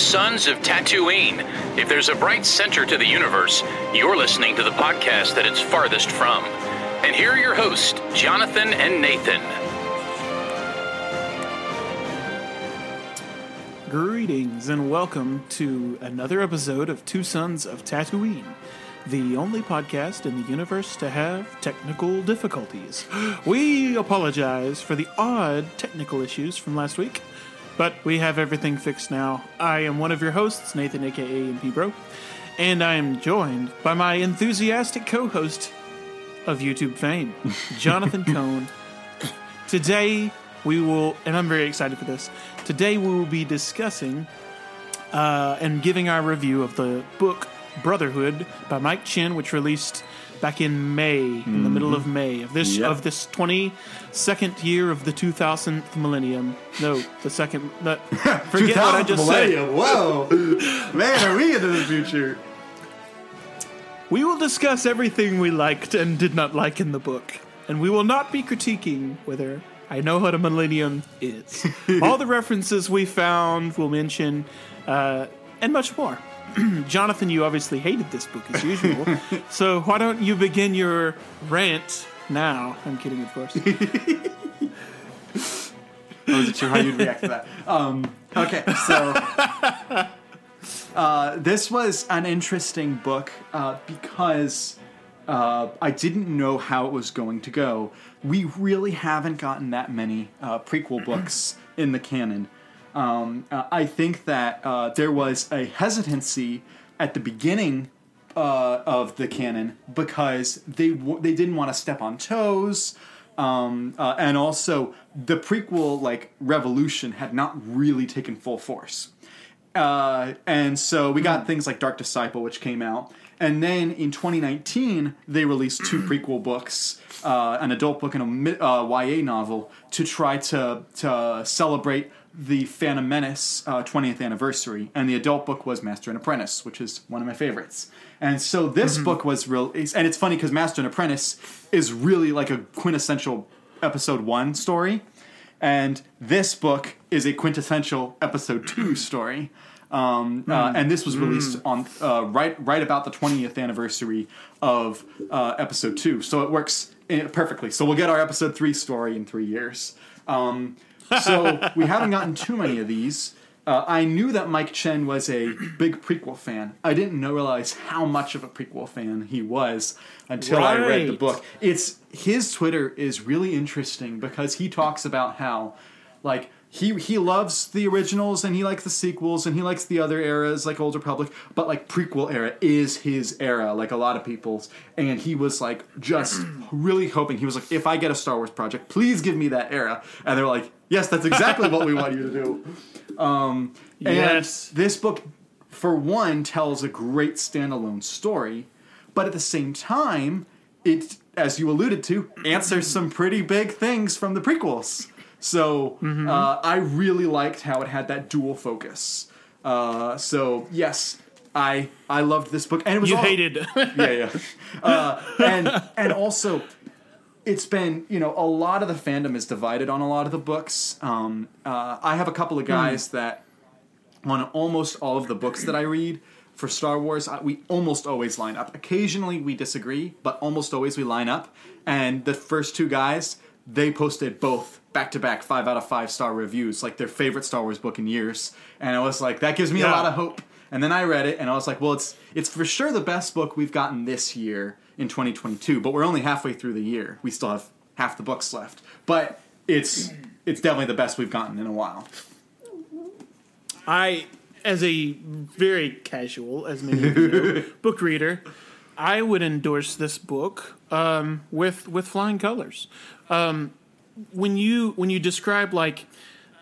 Sons of Tatooine. If there's a bright center to the universe, you're listening to the podcast that it's farthest from. And here are your hosts, Jonathan and Nathan. Greetings and welcome to another episode of Two Sons of Tatooine, the only podcast in the universe to have technical difficulties. We apologize for the odd technical issues from last week, but we have everything fixed now. I am one of your hosts, Nathan, aka MP Bro, and I am joined by my enthusiastic co host of YouTube fame, Jonathan Cohn. Today, we will, and I'm very excited for this. Today, we will be discussing uh, and giving our review of the book Brotherhood by Mike Chen, which released back in May, in the middle of May of this Yep. of this 22nd year of the 2000th millennium. No, the second. No, forget what I just said. millennium. Whoa, man, are we into the future? We will discuss everything we liked and did not like in the book, and we will not be critiquing whether I know what a millennium is. All the references we found we'll mention, uh, and much more. Jonathan, you obviously hated this book as usual, so why don't you begin your rant now? I'm kidding, of course. I wasn't sure how you'd react to that. Um, okay, so uh, this was an interesting book uh, because uh, I didn't know how it was going to go. We really haven't gotten that many uh, prequel books in the canon. Um, uh, I think that uh, there was a hesitancy at the beginning uh, of the canon because they w- they didn't want to step on toes, um, uh, and also the prequel like revolution had not really taken full force. Uh, and so we got things like Dark Disciple, which came out. And then in 2019, they released two prequel books, uh, an adult book and a uh, YA novel, to try to, to celebrate the Phantom Menace uh, 20th anniversary. And the adult book was Master and Apprentice, which is one of my favorites. And so this book was real. And it's funny because Master and Apprentice is really like a quintessential episode one story and this book is a quintessential episode two story. Um, uh, and this was released on uh, right right about the 20th anniversary of uh, episode two, so it works in, perfectly. So we'll get our episode three story in three years. Um, so we haven't gotten too many of these. Uh, I knew that Mike Chen was a big prequel fan. I didn't know, realize how much of a prequel fan he was until I read the book it's his Twitter is really interesting because he talks about how like he he loves the originals and he likes the sequels and he likes the other eras like Old Republic, but like prequel era is his era, like a lot of people's. And he was like just really hoping he was like, if I get a Star Wars project, please give me that era. And they're like, yes, that's exactly what we want you to do. Um, and Yes. this book, for one, tells a great standalone story, but at the same time, it, as you alluded to, answers some pretty big things from the prequels. So uh, I really liked how it had that dual focus. Uh, so yes, I I loved this book, and it was You all- hated. yeah, yeah. Uh, and and also, it's been you know a lot of the fandom is divided on a lot of the books. Um, uh, I have a couple of guys that on almost all of the books that I read for Star Wars, we almost always line up. Occasionally we disagree, but almost always we line up. And the first two guys, they posted both back to back five out of five star reviews, like their favorite Star Wars book in years. And I was like, that gives me a lot of hope. And then I read it, and I was like, well, it's it's for sure the best book we've gotten this year in 2022. But we're only halfway through the year. We still have half the books left. But it's it's definitely the best we've gotten in a while. I, as a very casual, as many of you know, book reader, I would endorse this book um, with with flying colors. Um, when you when you describe like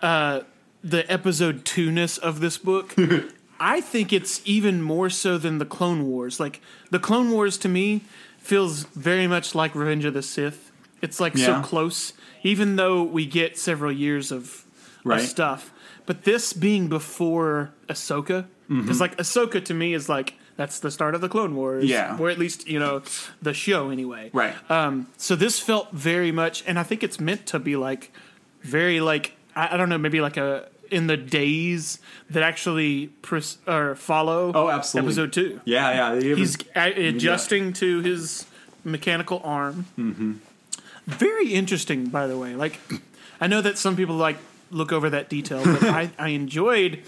uh, the episode two ness of this book, I think it's even more so than the Clone Wars. Like the Clone Wars to me feels very much like Revenge of the Sith. It's like Yeah. so close, even though we get several years of, Right. of stuff. But this being before Ahsoka, because like Ahsoka to me is like that's the start of the Clone Wars, Yeah. or at least you know the show anyway, Right. Um, so this felt very much, and I think it's meant to be like very like I, I don't know, maybe like a in the days that actually pres- or follow. Oh, absolutely. Episode two. Yeah, yeah. He's adjusting to his mechanical arm. Mm-hmm. Very interesting, by the way. Like, I know that some people like look over that detail, but I, I enjoyed,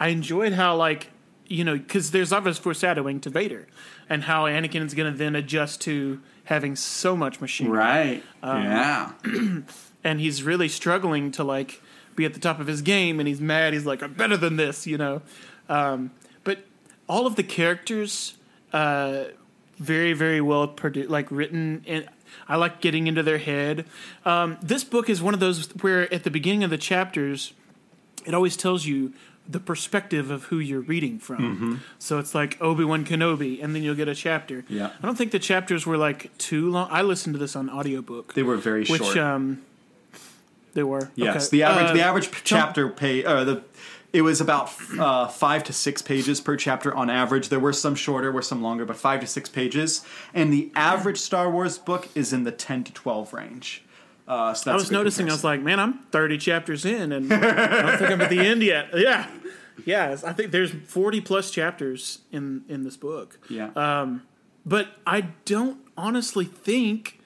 I enjoyed how like you know because there's obvious foreshadowing to Vader, and how Anakin is going to then adjust to having so much machine, right. Um, yeah. and he's really struggling to like be at the top of his game, and he's mad. He's like, I'm better than this, you know. Um, but all of the characters, uh, very very well produced, like written, and I like getting into their head. Um, this book is one of those where at the beginning of the chapters, it always tells you the perspective of who you're reading from. Mm-hmm. So it's like Obi Wan Kenobi, and then you'll get a chapter. Yeah. I don't think the chapters were like too long. I listened to this on audiobook. They were very which short. Which um, they were. yes. Okay. The average Uh, the average chapter pay uh, the it was about uh, five to six pages per chapter on average. There were some shorter, were some longer, but five to six pages. And the average Star Wars book is in the ten to twelve range. Uh, so I was noticing. I was like, man, I'm 30 chapters in, and I don't think I'm at the end yet. Yeah, yeah. I think there's 40 plus chapters in in this book. yeah. uh, but I don't honestly think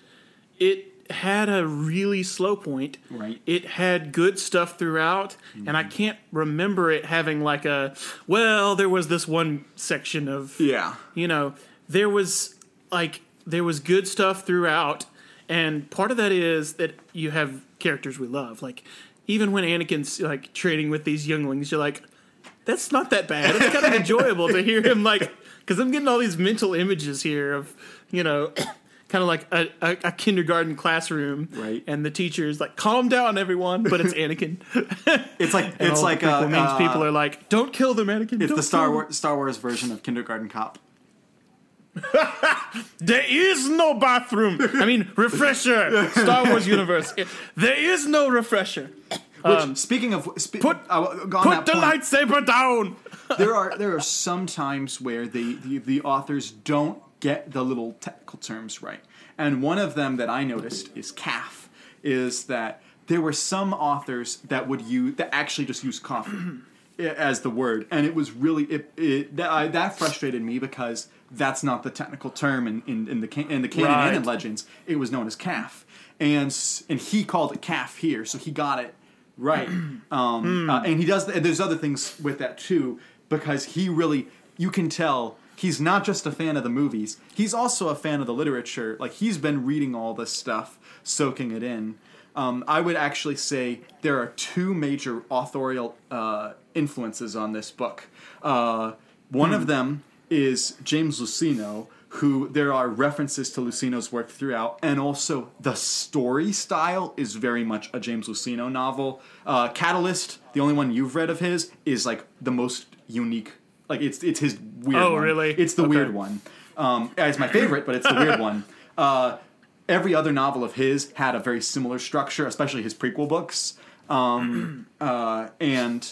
it had a really slow point. Right. It had good stuff throughout, and I can't remember it having like a well, there was this one section of yeah. you know, there was like there was good stuff throughout, and part of that is that you have characters we love. Like even when Anakin's like training with these younglings, you're like, that's not that bad. It's kind of enjoyable to hear him like because I'm getting all these mental images here of you know. Kind of like a, a, a kindergarten classroom, Right. And the teacher's like, "Calm down, everyone," but it's Anakin. It's like it's like the uh, uh, people are like, "Don't kill them, Anakin." it's the Star. Wars Star Wars version of Kindergarten Cop. There is no bathroom. I mean, refresher. Star Wars universe. There is no refresher. Which, speaking of spe- put- uh, Put the point, lightsaber down. there are there are some times where the, the the authors don't get the little technical terms right, and one of them that I noticed is caf. Is that there were some authors that would use that actually just use coffee as the word, and it was really it, it that, I, that frustrated me because that's not the technical term in in, in the in the canon and in Legends. It was known as caf, and and he called it caf here, so he got it right. Um, uh, and he does. There's other things with that too, because he really, you can tell he's not just a fan of the movies. He's also a fan of the literature. Like he's been reading all this stuff, soaking it in. Um, I would actually say there are two major authorial uh, influences on this book. Uh, one of them is James Luceno, who there are references to Luceno's work throughout, and also the story style is very much a James Luceno novel. Uh, Catalyst, the only one you've read of his, is like the most unique. Like it's it's his weird. Oh, one. really? It's the Okay. weird one. Um, it's my favorite, but it's the weird one. Uh, every other novel of his had a very similar structure, especially his prequel books. Um, uh, and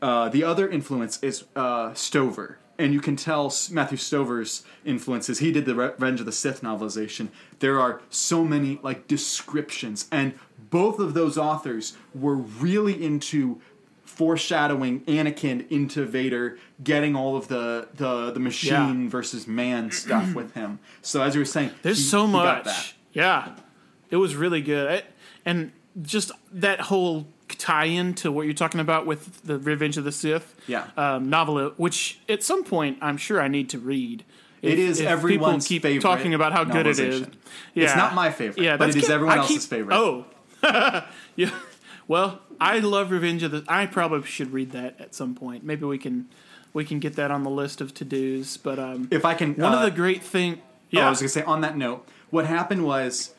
uh, the other influence is uh, Stover. And you can tell Matthew Stover's influences. He did the Revenge of the Sith novelization. There are so many like descriptions, and both of those authors were really into foreshadowing Anakin into Vader, getting all of the the, the machine Yeah. versus man stuff with him. So as you were saying, There's he- so much. that. Yeah, it was really good, I, and just that whole tie-in to what you're talking about with the Revenge of the Sith Yeah. um, novel, which at some point I'm sure I need to read. It If- is if everyone's people keep talking about how good it is. Yeah. It's not my favorite, Yeah, but it is everyone I else's favorite. Oh, yeah. Well, I love Revenge of the. I probably should read that at some point. Maybe we can we can get that on the list of to dos. But um, If I can, one uh, of the great thing. Oh, Yeah, I was gonna say on that note, what happened was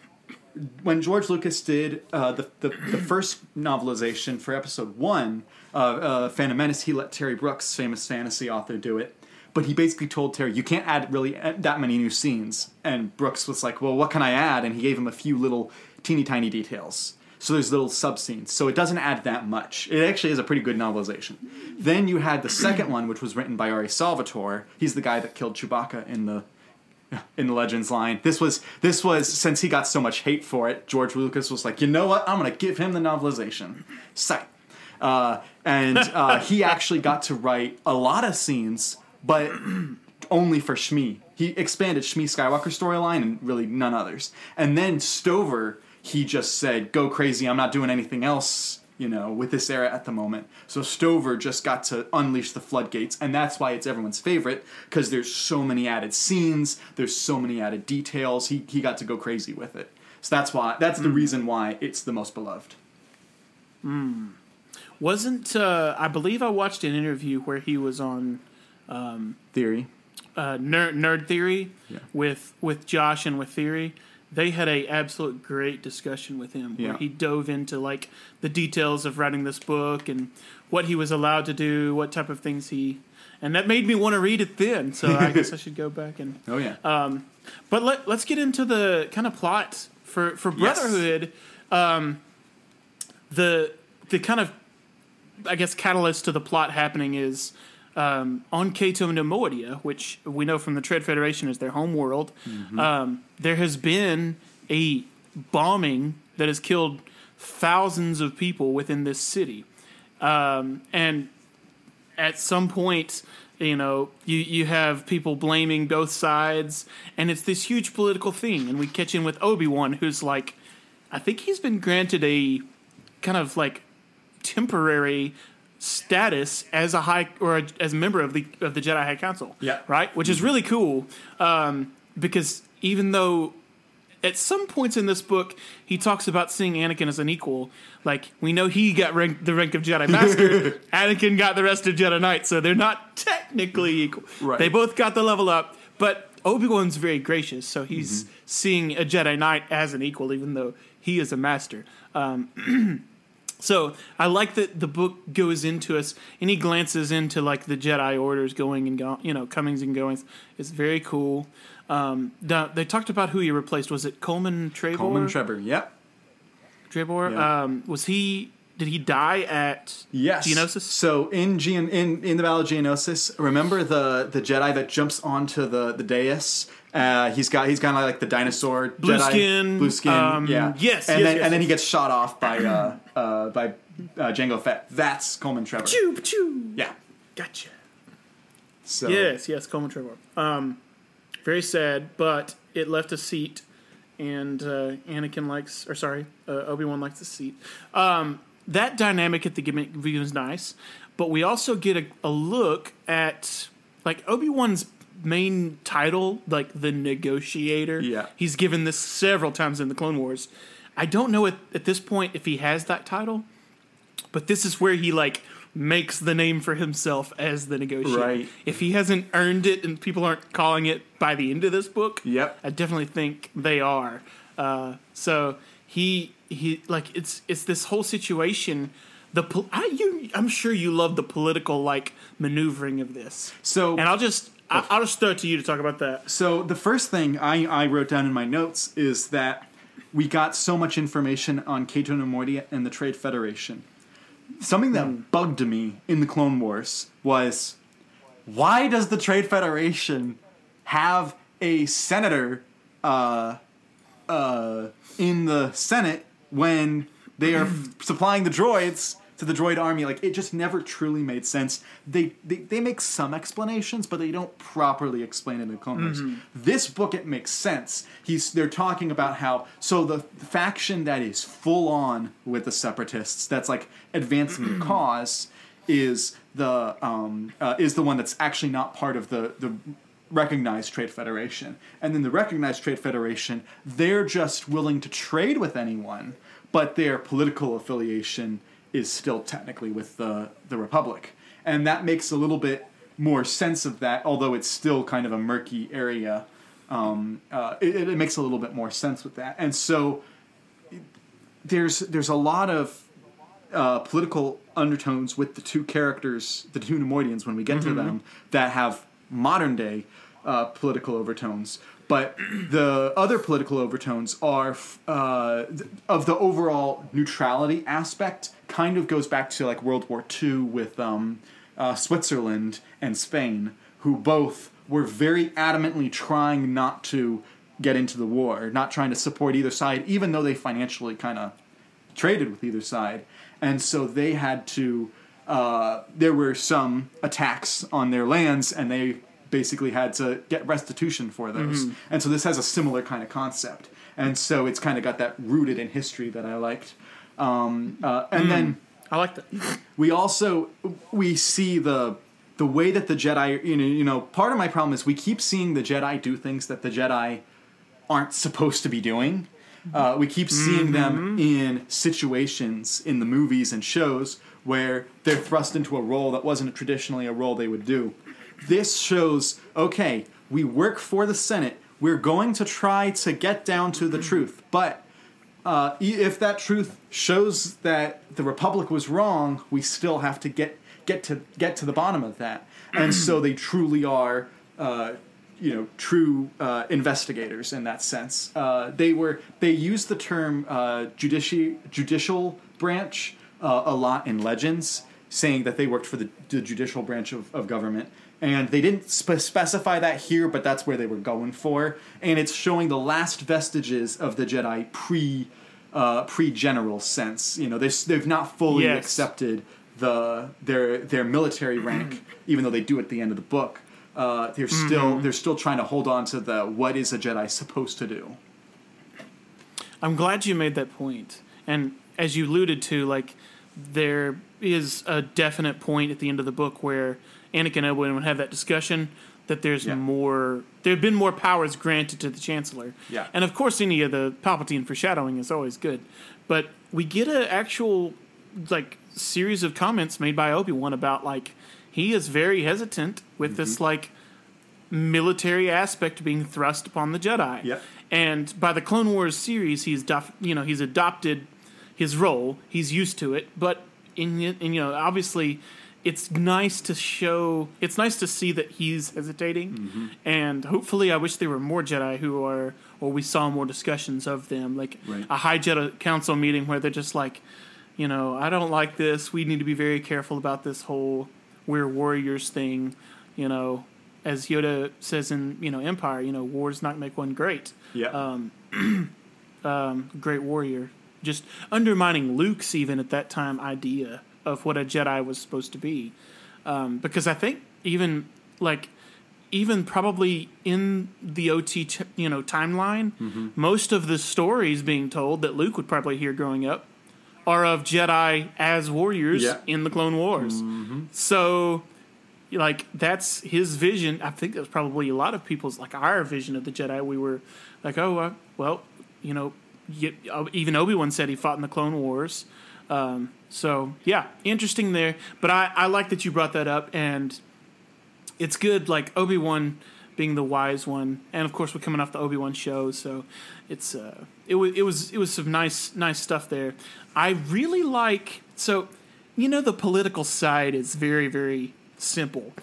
when George Lucas did uh, the, the the first novelization for Episode One of uh, Phantom Menace, he let Terry Brooks, famous fantasy author, do it. But he basically told Terry, "You can't add really uh, that many new scenes." And Brooks was like, "Well, what can I add?" And he gave him a few little teeny tiny details. So there's little sub scenes. So it doesn't add that much. It actually is a pretty good novelization. Then you had the second one, which was written by R.A. Salvatore. He's the guy that killed Chewbacca in the in the Legends line. This was this was since he got so much hate for it, George Lucas was like, you know what? I'm gonna give him the novelization. Sight. Uh, and uh, he actually got to write a lot of scenes, but only for Shmi. He expanded Shmi Skywalker storyline and really none others. And then Stover, he just said, "Go crazy! I'm not doing anything else." You know, with this era at the moment. So Stover just got to unleash the floodgates, and that's why it's everyone's favorite because there's so many added scenes, there's so many added details. He he got to go crazy with it. So that's why that's the reason why it's the most beloved. Wasn't uh, I believe I watched an interview where he was on Theory. uh, Nerd, Nerd Theory Yeah. with with Josh and with Theory. They had a absolute great discussion with him where he dove into like the details of writing this book and what he was allowed to do, what type of things he, and that made me want to read it then. So I guess I should go back and. Oh yeah. But let, let's get into the kind of plot for for Yes. Brotherhood. Um, the the kind of I guess catalyst to the plot happening is um, on Cato Nemoidia, which we know from the Trade Federation is their home world. Um, there has been a bombing that has killed thousands of people within this city, um, and at some point, you know, you, you have people blaming both sides, and it's this huge political thing. And we catch in with Obi Wan, who's like, I think he's been granted a kind of like temporary status as a high or a, as a member of the of the Jedi High Council. Yeah. right, which is really cool um, because even though at some points in this book he talks about seeing Anakin as an equal. Like we know he got rank, the rank of Jedi Master, Anakin got the rest of Jedi Knight, so they're not technically equal. Right. They both got the level up, but Obi Wan's very gracious, so he's Mm-hmm. seeing a Jedi Knight as an equal, even though he is a master. Um, so I like that the book goes into us, and he glances into like the Jedi orders going and go, you know, comings and goings. It's very cool. Um, the- they talked about who he replaced. Was it Coleman Trebor? Coleman Trevor. Yep. Trebor. Yeah. Um, was he? Did he die at Yes. Geonosis? So in Geon, in in the Battle of Geonosis, remember the the Jedi that jumps onto the the dais. Uh, he's got he's kind of like the dinosaur Blue Jedi, skin, blue skin. um, yeah. yes, And yes, then yes, and then he gets shot off by uh, uh, by uh, Jango Fett. That's Coleman Trevor. Choo choo. Yeah. Gotcha. So Yes, yes, Coleman Trevor. Um, very sad, but it left a seat, and uh, Anakin likes, or sorry, uh, Obi Wan likes the seat. Um, that dynamic at the gimmick review is nice, but we also get a, a look at like Obi Wan's main title, like the Negotiator. Yeah. he's given this several times in the Clone Wars. I don't know at, at this point if he has that title, but this is where he like makes the name for himself as the negotiator. Right. If he hasn't earned it and people aren't calling it by the end of this book, Yep. I definitely think they are. Uh, so he he like it's it's this whole situation. The pol- I, you I'm sure you love the political like maneuvering of this. So And I'll just I, I'll just throw it to you to talk about that. So the first thing I, I wrote down in my notes is that we got so much information on Cato Nemoidia and the Trade Federation. Something that bugged me in the Clone Wars was why does the Trade Federation have a senator uh, uh, in the Senate when they are supplying the droids to the droid army? Like it just never truly made sense. They they, they make some explanations, but they don't properly explain it in the Clone Wars. This book it makes sense. He's they're talking about how so the faction that is full on with the separatists, that's like advancing the cause, is the um, uh, is the one that's actually not part of the the recognized trade federation. And then the recognized trade federation they're just willing to trade with anyone but their political affiliation is still technically with the the republic. And that makes a little bit more sense of that although it's still kind of a murky area um, uh, it, it makes a little bit more sense with that. And so there's there's a lot of uh, political undertones with the two characters, the two Nemoidians, when we get to them, that have modern day uh, political overtones. But the other political overtones are uh, of the overall neutrality aspect. Kind of goes back to like World War II with um, uh, Switzerland and Spain, who both were very adamantly trying not to get into the war, not trying to support either side, even though they financially kind of traded with either side. and so they had to. Uh, there were some attacks on their lands, and they basically had to get restitution for those. And so this has a similar kind of concept, and so it's kind of got that rooted in history that I liked. Um, uh, and then I like that. we also we see the the way that the Jedi you know you know part of my problem is we keep seeing the Jedi do things that the Jedi aren't supposed to be doing. Uh, we keep seeing them in situations in the movies and shows where they're thrust into a role that wasn't traditionally a role they would do. This shows okay, we work for the Senate. We're going to try to get down to the truth, but uh, if that truth shows that the republic was wrong, we still have to get get to get to the bottom of that. And so they truly are, uh, you know, true uh, investigators in that sense. Uh, they were they used the term uh, judici- judicial branch uh, a lot in Legends, saying that they worked for the, the judicial branch of, of government. And they didn't spe- specify that here, but that's where they were going for. And it's showing the last vestiges of the Jedi pre uh, pre general sense. You know, they they've not fully Yes. accepted the their their military rank, even though they do at the end of the book. Uh, they're still they're still trying to hold on to the what is a Jedi supposed to do. I'm glad you made that point. And as you alluded to, like there is a definite point at the end of the book where Anakin and Obi-Wan would have that discussion that there's Yeah. more there have been more powers granted to the Chancellor. Yeah. And of course any of the Palpatine foreshadowing is always good. But we get a actual like series of comments made by Obi-Wan about like he is very hesitant with Mm-hmm. this like military aspect being thrust upon the Jedi. Yep. And by the Clone Wars series, he's dof- you know he's adopted his role. He's used to it, but in and you know obviously it's nice to show it's nice to see that he's hesitating Mm-hmm. and hopefully i wish there were more jedi who are or we saw more discussions of them like Right. a high jedi council meeting where they're just like you know i don't like this we need to be very careful about this whole we're warriors thing you know as yoda says in you know empire you know wars not make one great Yeah. great warrior, just undermining Luke's even at that time idea of what a Jedi was supposed to be. Um, because I think even like even probably in the OT ch- you know timeline, most of the stories being told that Luke would probably hear growing up are of Jedi as warriors Yeah. in the Clone Wars. So like that's his vision. I think that's probably a lot of people's like our vision of the Jedi. We were like, oh uh, well, you know, even Obi Wan said he fought in the Clone Wars. Um, so yeah, interesting there. But I, I like that you brought that up, and it's good. Like Obi Wan being the wise one, and of course we're coming off the Obi Wan show, so it's uh, it was it was it was some nice nice stuff there. I really like so you know the political side is very very simple.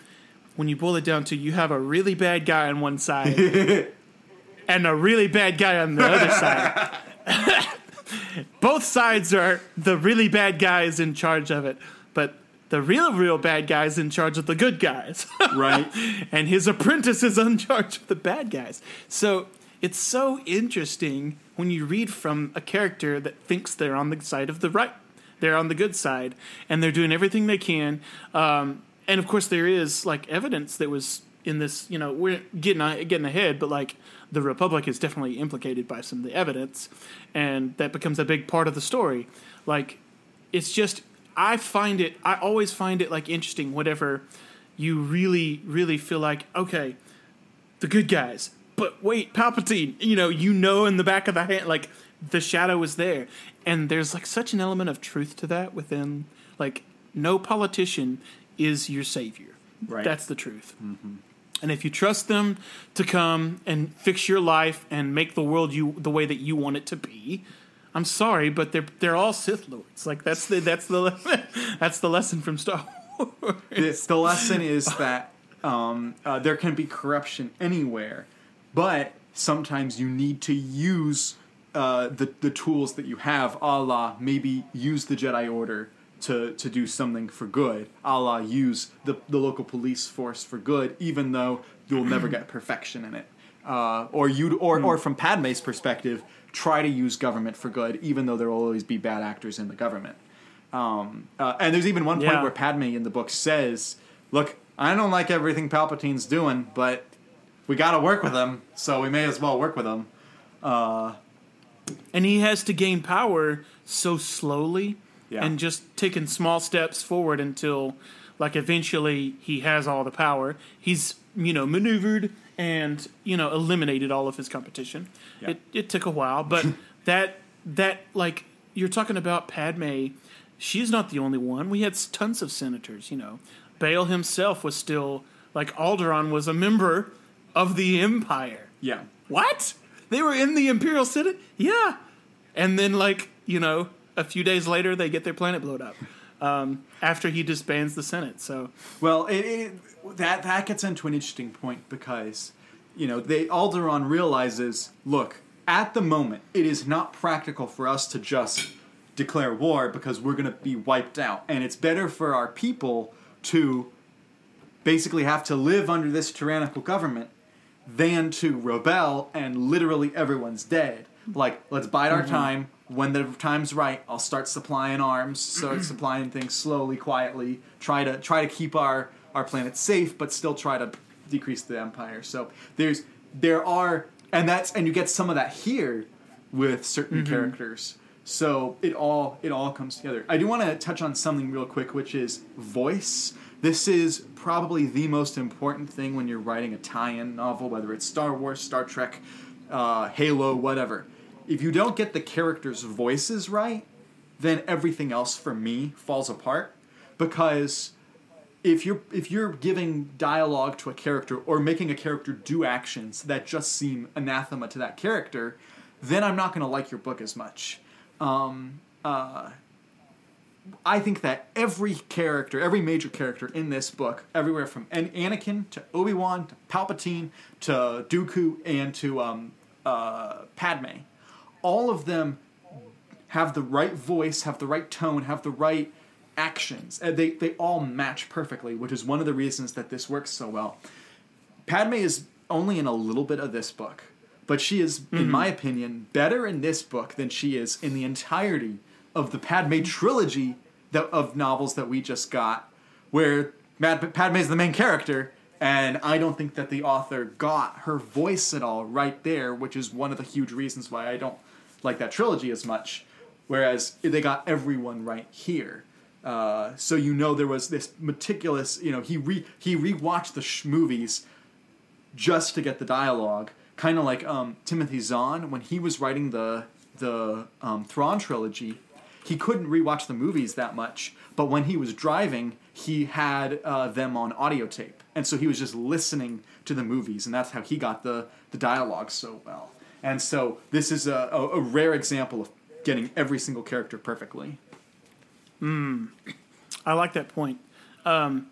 When you boil it down to, you have a really bad guy on one side and a really bad guy on the other side. Both sides are the really bad guys in charge of it, but the real, real bad guys in charge of the good guys. right. and his apprentice is in charge of the bad guys. So it's so interesting when you read from a character that thinks they're on the side of the right, they're on the good side, and they're doing everything they can. Um, and of course, there is like evidence that was in this. You know, we're getting getting ahead, but like the Republic is definitely implicated by some of the evidence, and that becomes a big part of the story. Like it's just I find it I always find it like interesting whatever you really really feel like okay the good guys but wait Palpatine you know you know in the back of the hand like the shadow is there and there's like such an element of truth to that within like no politician is your savior Right. that's the truth mm-hmm. And if you trust them to come and fix your life and make the world you the way that you want it to be, I'm sorry, but they're they're all Sith lords. Like that's the that's the that's the lesson from Star Wars. the, the lesson is that um, uh, there can be corruption anywhere, but sometimes you need to use uh, the the tools that you have. A la maybe use the Jedi Order to to do something for good. A la use the the local police force for good, even though you'll never get perfection in it. Uh, or you or or from Padme's perspective, try to use government for good, even though there will always be bad actors in the government. Um, uh, and there's even one point Yeah. where Padme in the book says, "Look, I don't like everything Palpatine's doing, but we got to work with him, so we may as well work with him." and he has to gain power so slowly Yeah. and just taking small steps forward until like eventually he has all the power he's you know maneuvered and you know eliminated all of his competition Yeah. it, it took a while but that that like you're talking about padme she's not the only one we had tons of senators you know Bail himself was still like Alderaan was a member of the empire Yeah. what? They were in the Imperial Senate? Yeah. And then, like, you know, a few days later, they get their planet blown up um, after he disbands the Senate. So, Well, it, it, that that gets into an interesting point because, you know, they Alderaan realizes, look, at the moment, it is not practical for us to just declare war because we're going to be wiped out, and it's better for our people to basically have to live under this tyrannical government than to rebel and literally everyone's dead. Like, let's bide our time. When the time's right, I'll start supplying arms, start supplying things slowly, quietly. Try to try to keep our our planet safe, but still try to decrease the empire. So there's there are and that's and you get some of that here with certain characters. So it all it all comes together. I do want to touch on something real quick, which is voice. This is probably the most important thing when you're writing a tie-in novel, whether it's Star Wars, Star Trek, uh, Halo, whatever. If you don't get the characters' voices right, then everything else for me falls apart because if you're if you're giving dialogue to a character or making a character do actions that just seem anathema to that character, then I'm not going to like your book as much. Um, uh, I think that every character, every major character in this book, everywhere from An- Anakin to Obi Wan to Palpatine to Dooku and to um, uh, Padme, all of them have the right voice, have the right tone, have the right actions. And they, they all match perfectly, which is one of the reasons that this works so well. Padme is only in a little bit of this book, but she is, in mm-hmm. my opinion, better in this book than she is in the entirety of the Padme trilogy that, of novels that we just got, where Mad, Padme is the main character, and I don't think that the author got her voice at all right there, which is one of the huge reasons why I don't like that trilogy as much. Whereas they got everyone right here. Uh, so you know there was this meticulous, you know, he re he rewatched the sh- movies just to get the dialogue, kind of like um, Timothy Zahn when he was writing the the um, Thrawn trilogy. He couldn't rewatch the movies that much, but when he was driving, he had uh, them on audio tape, and so he was just listening to the movies, and that's how he got the the dialogue so well. And so this is a, a, a rare example of getting every single character perfectly. I like that point. Um,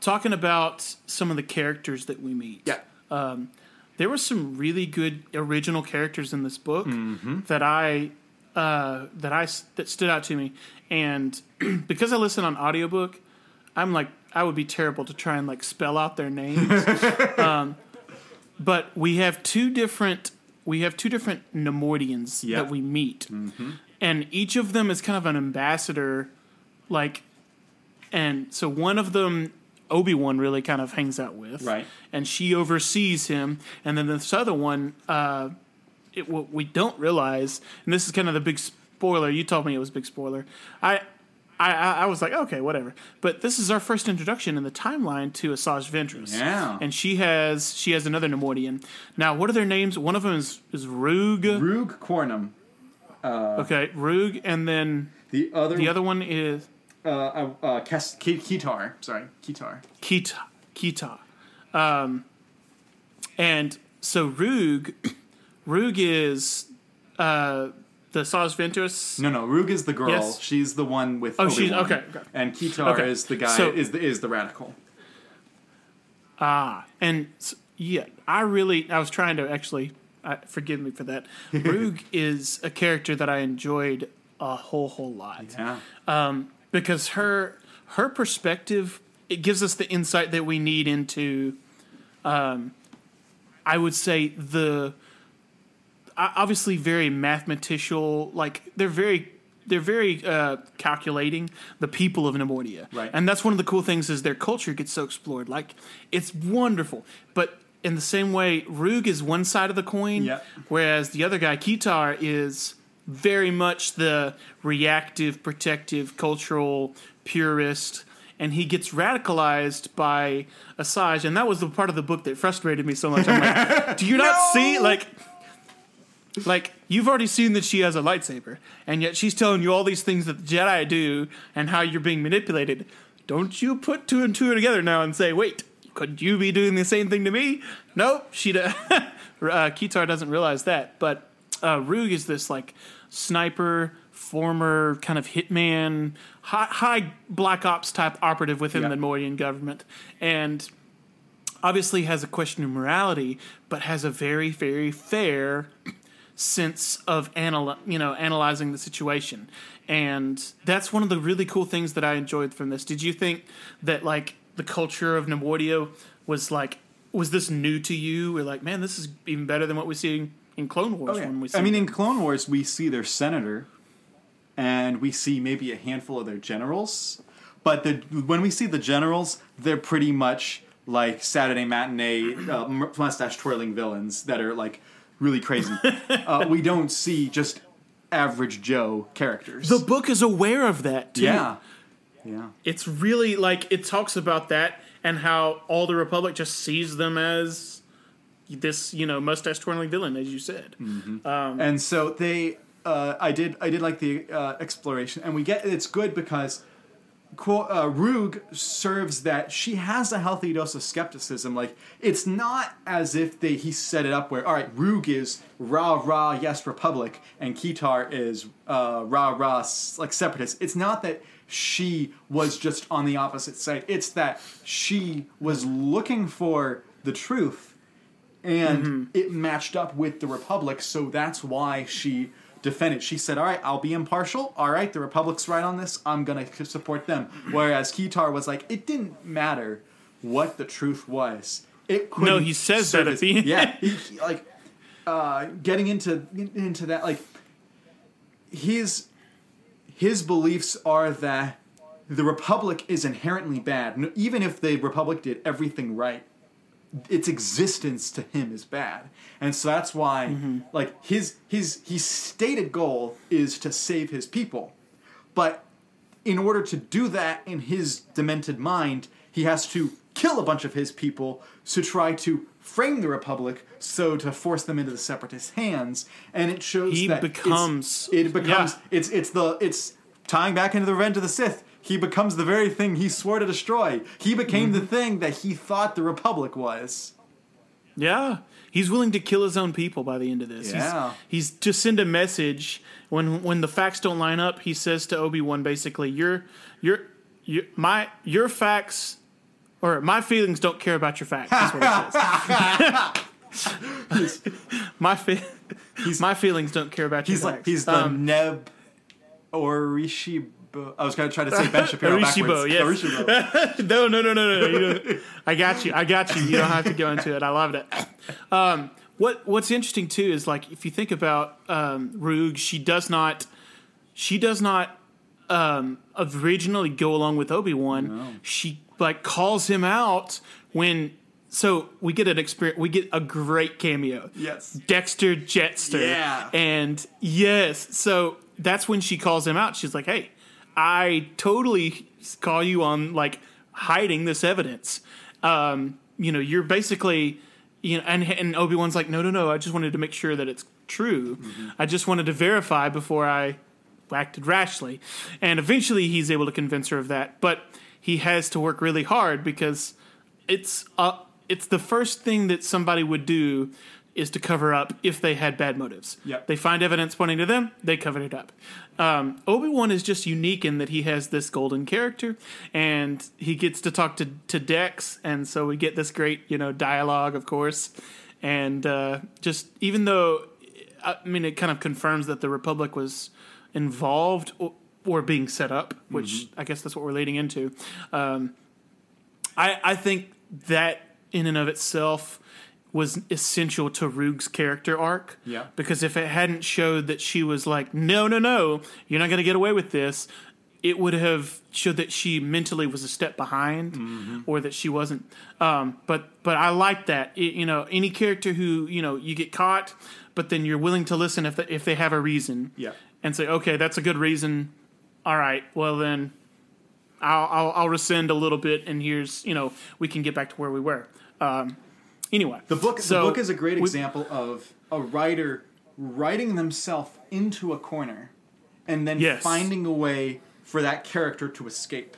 talking about some of the characters that we meet. Yeah. Um, there were some really good original characters in this book Mm-hmm. that I uh, that I that stood out to me, and because I listen on audiobook, I'm like I would be terrible to try and like spell out their names. um, but we have two different we have two different Nemoidians Yeah. that we meet, Mm-hmm. and each of them is kind of an ambassador, like, and so one of them. Obi Wan really kind of hangs out with, Right. and she oversees him. And then this other one, uh, it, what we don't realize, and this is kind of the big spoiler. You told me it was a big spoiler. I, I, I I was like, okay, whatever. But this is our first introduction in the timeline to Asajj Ventress. Yeah. and she has she has another Nemoidian. Now, what are their names? One of them is is Rug. Rug Cornum. okay, Rug, and then The other the other one is uh, uh, uh, Kes- Ki- Kitar. Sorry, Kitar. Kita. Kita. Um, and so Rug, Rug is uh, the Asajj Ventress. No, no. Rug is the girl. Yes. She's the one with. Oh, she's- Obi-Wan. okay, okay. And Kitar Okay, is the guy. so- is the is the radical. Ah, and yeah, I really, I was trying to actually, uh, forgive me for that. Rug is a character that I enjoyed a whole, whole lot. Yeah. Um, because her her perspective it gives us the insight that we need into um i would say the obviously very mathematical. like they're very they're very uh, calculating the people of Nemoidia, Right. And that's one of the cool things is their culture gets so explored. Like it's wonderful, but in the same way, Rug is one side of the coin, Yeah. whereas the other guy, Kitar, is very much the reactive, protective, cultural purist. And he gets radicalized by Asajj, and that was the part of the book that frustrated me so much. I'm like, do you not No! see like like you've already seen that she has a lightsaber, and yet she's telling you all these things that the Jedi do and how you're being manipulated. Don't you put two and two together now and say, wait, could you be doing the same thing to me? Nope, she. Do- uh, Kitar doesn't realize that, but uh, Rug is this like sniper, former kind of hitman, high, high black ops type operative within Yeah. the Morian government, and obviously has a question of morality, but has a very, very fair sense of anal- you know analyzing the situation. And that's one of the really cool things that i enjoyed from this. Did you think that like the culture of Nemoidia was like was this new to you? Or like man this is even better than what we see in clone wars when we see Oh, I mean, in Clone Wars, we see their senator, and we see maybe a handful of their generals. But the, when we see the generals, they're pretty much like Saturday matinee uh, mustache twirling villains that are like really crazy. uh, we don't see just average Joe characters. the book is aware of that too. Yeah, yeah, it's really like it talks about that and how all the republic just sees them as this you know mustache twirling villain as you said. And so they uh, i did i did like the uh, exploration. And we get it's good because quote, uh, Rug serves that she has a healthy dose of skepticism. Like it's not as if they he set it up where all right, Rug is rah rah yes Republic and Kitar is uh, rah rah like separatist. It's not that she was just on the opposite side. It's that she was looking for the truth and it matched up with the Republic, so that's why she defended. She said, "All right, I'll be impartial. All right, the Republic's right on this. I'm gonna support them." Whereas Kitar was like, "It didn't matter what the truth was. It couldn't No, he says that at the end. yeah, he, he- like uh, getting into into that like his his beliefs are that the republic is inherently bad even if the republic did everything right its existence to him is bad and so that's why Mm-hmm. like his his his stated goal is to save his people but in order to do that in his demented mind he has to kill a bunch of his people to try to frame the republic so to force them into the separatist hands and it shows He that becomes- it becomes yeah. it's it's the it's tying back into the revenge of the sith he becomes the very thing he swore to destroy he became Mm-hmm. the thing that he thought the republic was Yeah, he's willing to kill his own people by the end of this. Yeah. he's, he's to send a message when when the facts don't line up. He says to Obi Wan basically, "Your your your my your facts." Or my feelings don't care about your facts. That's what he says. my fe- my feelings don't care about your he's like facts. he's the Um, neb I was going to try to say ben shapiro Orishibo, backwards. yes. Orishibo. no, no, no, no, no. I got you. I got you. You don't have to go into it. I loved it. Um, what What's interesting too is like if you think about um, Rug, she does not, she does not um, originally go along with Obi Wan. She like calls him out when. So we get an experience. We get a great cameo. Yes. Dexter Jettster. Yeah. And yes, so that's when she calls him out. She's like, "Hey, I totally call you on like hiding this evidence. Um, you know, you're basically, you know." And and Obi Wan's like, "No, no, no. I just wanted to make sure that it's true. I just wanted to verify before I acted rashly." And eventually, he's able to convince her of that, but he has to work really hard because it's uh, it's the first thing that somebody would do is to cover up if they had bad motives. Yep. They find evidence pointing to them, they cover it up. Um, Obi Wan is just unique in that he has this golden character, and he gets to talk to to Dex, and so we get this great you know dialogue, of course, and uh, just even though I mean it kind of confirms that the Republic was involved or, or being set up, which I guess that's what we're leading into. Um, I, I think that in and of itself was essential to Roog's character arc. Yeah. Because if it hadn't showed that she was like, no, no, no, you're not going to get away with this, it would have showed that she mentally was a step behind, Mm-hmm. or that she wasn't. Um, but but I like that. It, you know, any character who you know you get caught, but then you're willing to listen if the, if they have a reason. Yeah. And say, okay, that's a good reason. All right, well then, I'll, I'll I'll rescind a little bit, and here's you know we can get back to where we were. Um, anyway, The book, so the book is a great we- example of a writer writing themselves into a corner and then Yes. finding a way for that character to escape,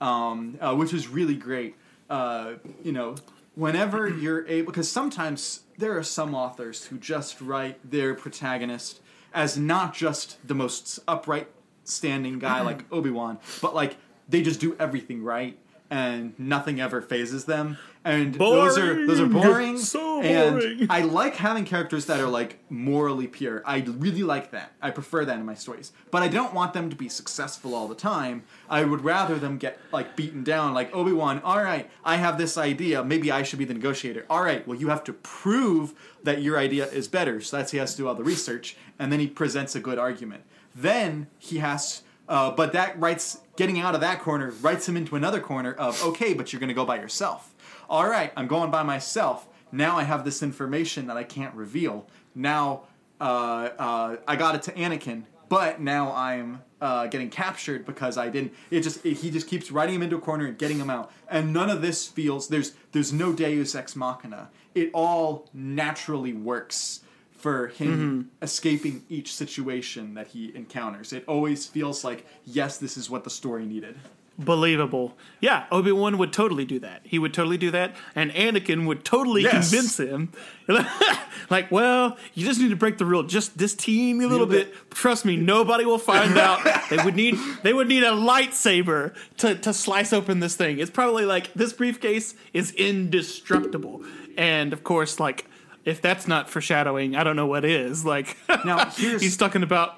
um, uh, which is really great. Uh, you know, whenever you're able, because sometimes there are some authors who just write their protagonist as not just the most upright standing guy like Obi Wan, but like they just do everything right and nothing ever phases them. And those are those are Boring. boring. And. I like having characters that are like morally pure. I really like that. I prefer that in my stories. But I don't want them to be successful all the time. I would rather them get like beaten down like Obi-Wan, "All right, I have this idea. Maybe I should be the negotiator." All right, well you have to prove that your idea is better. So that's he has to do all the research and then he presents a good argument. Then he has uh, but that writes getting out of that corner writes him into another corner of okay, but you're going to go by yourself. All right, I'm going by myself. Now I have this information that I can't reveal. Now uh, uh, I got it to Anakin, but now I'm uh, getting captured because I didn't. It just it, he just keeps writing him into a corner and getting him out, and none of this feels there's there's no Deus ex machina. It all naturally works for him escaping each situation that he encounters. It always feels like yes, this is what the story needed. Believable. Yeah, Obi Wan would totally do that. He would totally do that, and Anakin would totally Yes. convince him. like, well, you just need to break the rule just this teeny little Little bit. bit. Trust me, nobody will find out. They would need they would need a lightsaber to to slice open this thing. It's probably like this briefcase is indestructible, and of course, like. If that's not foreshadowing, I don't know what is. Like, Now, here's- he's talking about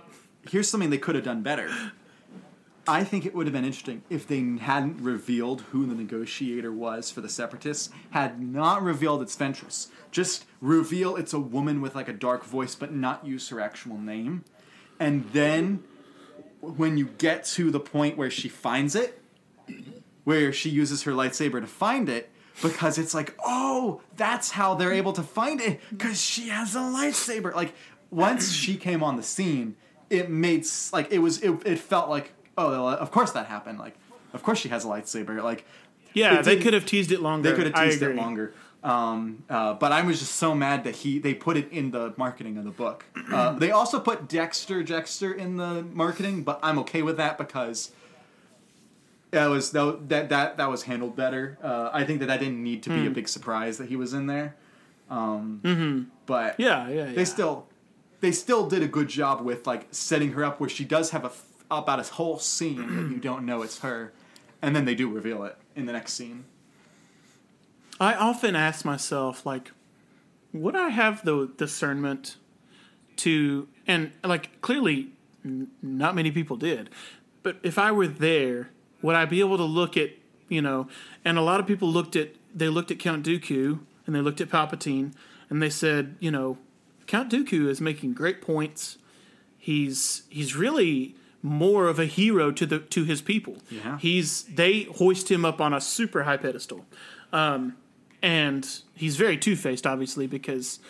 here's something they could have done better. I think it would have been interesting if they hadn't revealed who the negotiator was for the separatists, had not revealed it's Ventress. Just reveal it's a woman with like a dark voice, but not use her actual name. And then when you get to the point where she finds it, where she uses her lightsaber to find it, because it's like, oh, that's how they're able to find it, because she has a lightsaber. Like once she came on the scene, it made like it was it, it felt like oh, of course that happened. Like of course she has a lightsaber. Like yeah. They could have teased it longer. they could have teased it longer. Um, uh, but I was just so mad that he they put it in the marketing of the book. Uh, they also put Dexter Dexter in the marketing, but I'm okay with that because that was that that that, that was handled better. Uh, I think that that didn't need to be a Hmm. big surprise that he was in there. Um, But Mm-hmm. Yeah, yeah, yeah. they still they still did a good job with like setting her up where she does have a about a whole scene that you don't know it's her, and then they do reveal it in the next scene. I often ask myself, like, would I have the discernment to, and like, clearly, n- not many people did, but if I were there, would I be able to look at, you know, and a lot of people looked at, they looked at Count Dooku and they looked at Palpatine and they said, you know, Count Dooku is making great points. He's he's really more of a hero to the to his people. Yeah. He's they hoist him up on a super high pedestal. Um, and he's very two-faced obviously because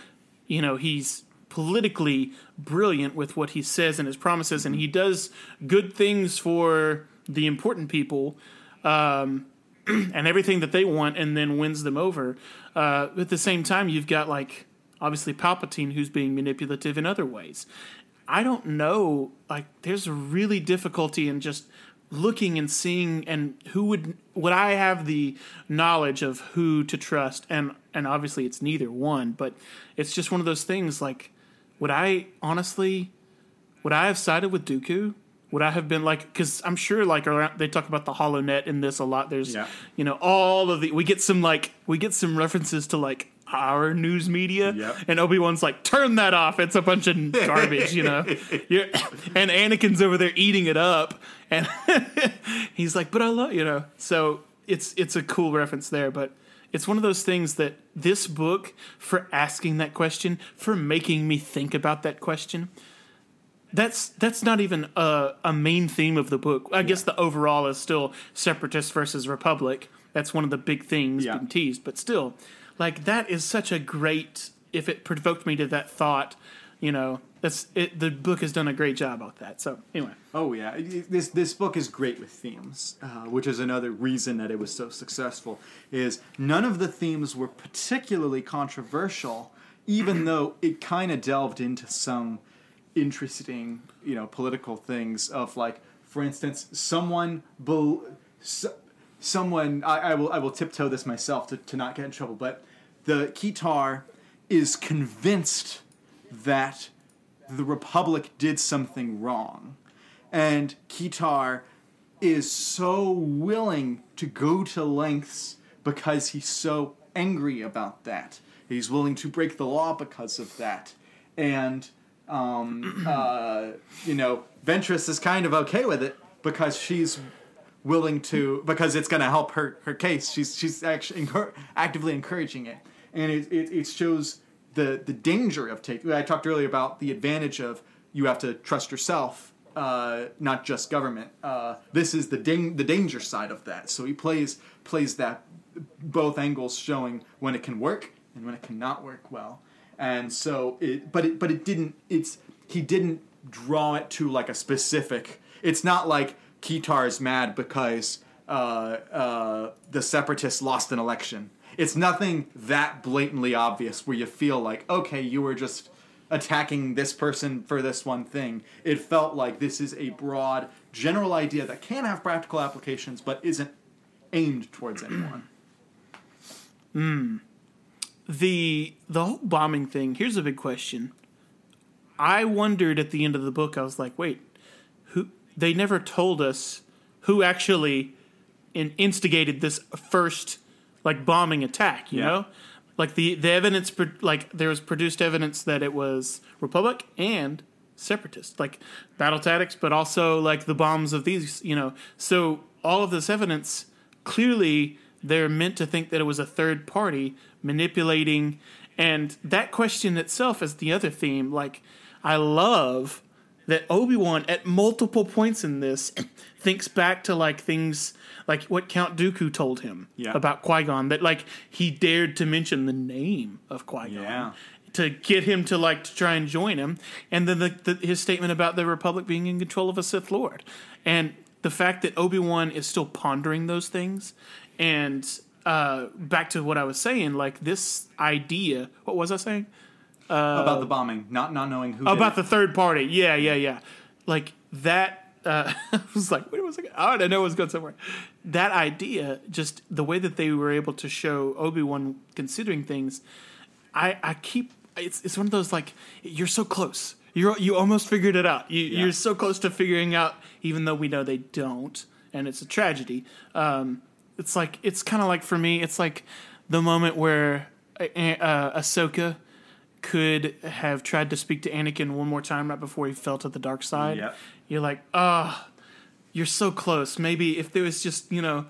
you know, he's politically brilliant with what he says and his promises and he does good things for the important people um, and everything that they want and then wins them over. Uh, at the same time, you've got like obviously Palpatine who's being manipulative in other ways. I don't know. Like, there's really difficulty in just looking and seeing and who would would I have the knowledge of who to trust and and obviously it's neither one but it's just one of those things like would I honestly would I have sided with Dooku would I have been like because I'm sure like around, they talk about the HoloNet in this a lot there's Yeah. you know all of the we get some like we get some references to like our news media Yep. and Obi-Wan's like turn that off it's a bunch of garbage you know You're, and Anakin's over there eating it up and he's like but I love you know so it's it's a cool reference there but it's one of those things that this book, for asking that question, for making me think about that question, that's that's not even a, a main theme of the book. I guess the overall is still separatist versus republic. That's one of the big things Yeah. being teased, but still, like that is such a great. If it provoked me to that thought, you know, that's it. The book has done a great job with that. So anyway, Oh yeah, this this book is great with themes, uh, which is another reason that it was so successful. Is none of the themes were particularly controversial, even though it kind of delved into some interesting, you know, political things of like, for instance, someone bel so, someone I, I will I will tiptoe this myself to, to not get in trouble, but the Kitar is convinced that the Republic did something wrong. And Kitar is so willing to go to lengths because he's so angry about that. He's willing to break the law because of that. And, um, uh, you know, Ventress is kind of okay with it because she's willing to, because it's going to help her, her case. She's, she's actually actively encouraging it. And it, it, it shows the, the danger of taking, I talked earlier about the advantage of you have to trust yourself uh, not just government. Uh, this is the dang- the danger side of that. So he plays plays that both angles, showing when it can work and when it cannot work well. And so it, but it but it didn't. It's he didn't draw it to like a specific. It's not like Kitar's mad because uh, uh, the separatists lost an election. It's nothing that blatantly obvious where you feel like okay, you were just attacking this person for this one thing. It felt like this is a broad, general idea that can have practical applications, but isn't aimed towards anyone. the the whole bombing thing. Here's a big question. I wondered at the end of the book. I was like, wait? They never told us who actually in, instigated this first like bombing attack. You Yeah. know, like the the evidence, pro- like there was produced evidence that it was Republic and separatist, like battle tactics, but also like the bombs of these. You know, so all of this evidence clearly they're meant to think that it was a third party manipulating and that question itself is the other theme like i love that obi-wan at multiple points in this thinks back to like things like what count dooku told him Yeah. about qui-gon that like he dared to mention the name of qui-gon Yeah. to get him to like to try and join him and then the, the, his statement about the republic being in control of a sith lord and the fact that obi-wan is still pondering those things and uh, back to what i was saying like this idea what was i saying about the bombing, not not knowing who. did about the third party yeah yeah yeah like that uh, I was like, wait a second. I know it was going somewhere. That idea, just the way that they were able to show Obi Wan considering things, I, I keep it's it's one of those like you're so close. You're you almost figured it out. You, You're so close to figuring out, even though we know they don't, and it's a tragedy. Um, it's like it's kind of like for me, it's like the moment where uh, uh, Ahsoka could have tried to speak to Anakin one more time right before he fell to the dark side. Yep. You're like, ah, you're so close. Maybe if there was just you know,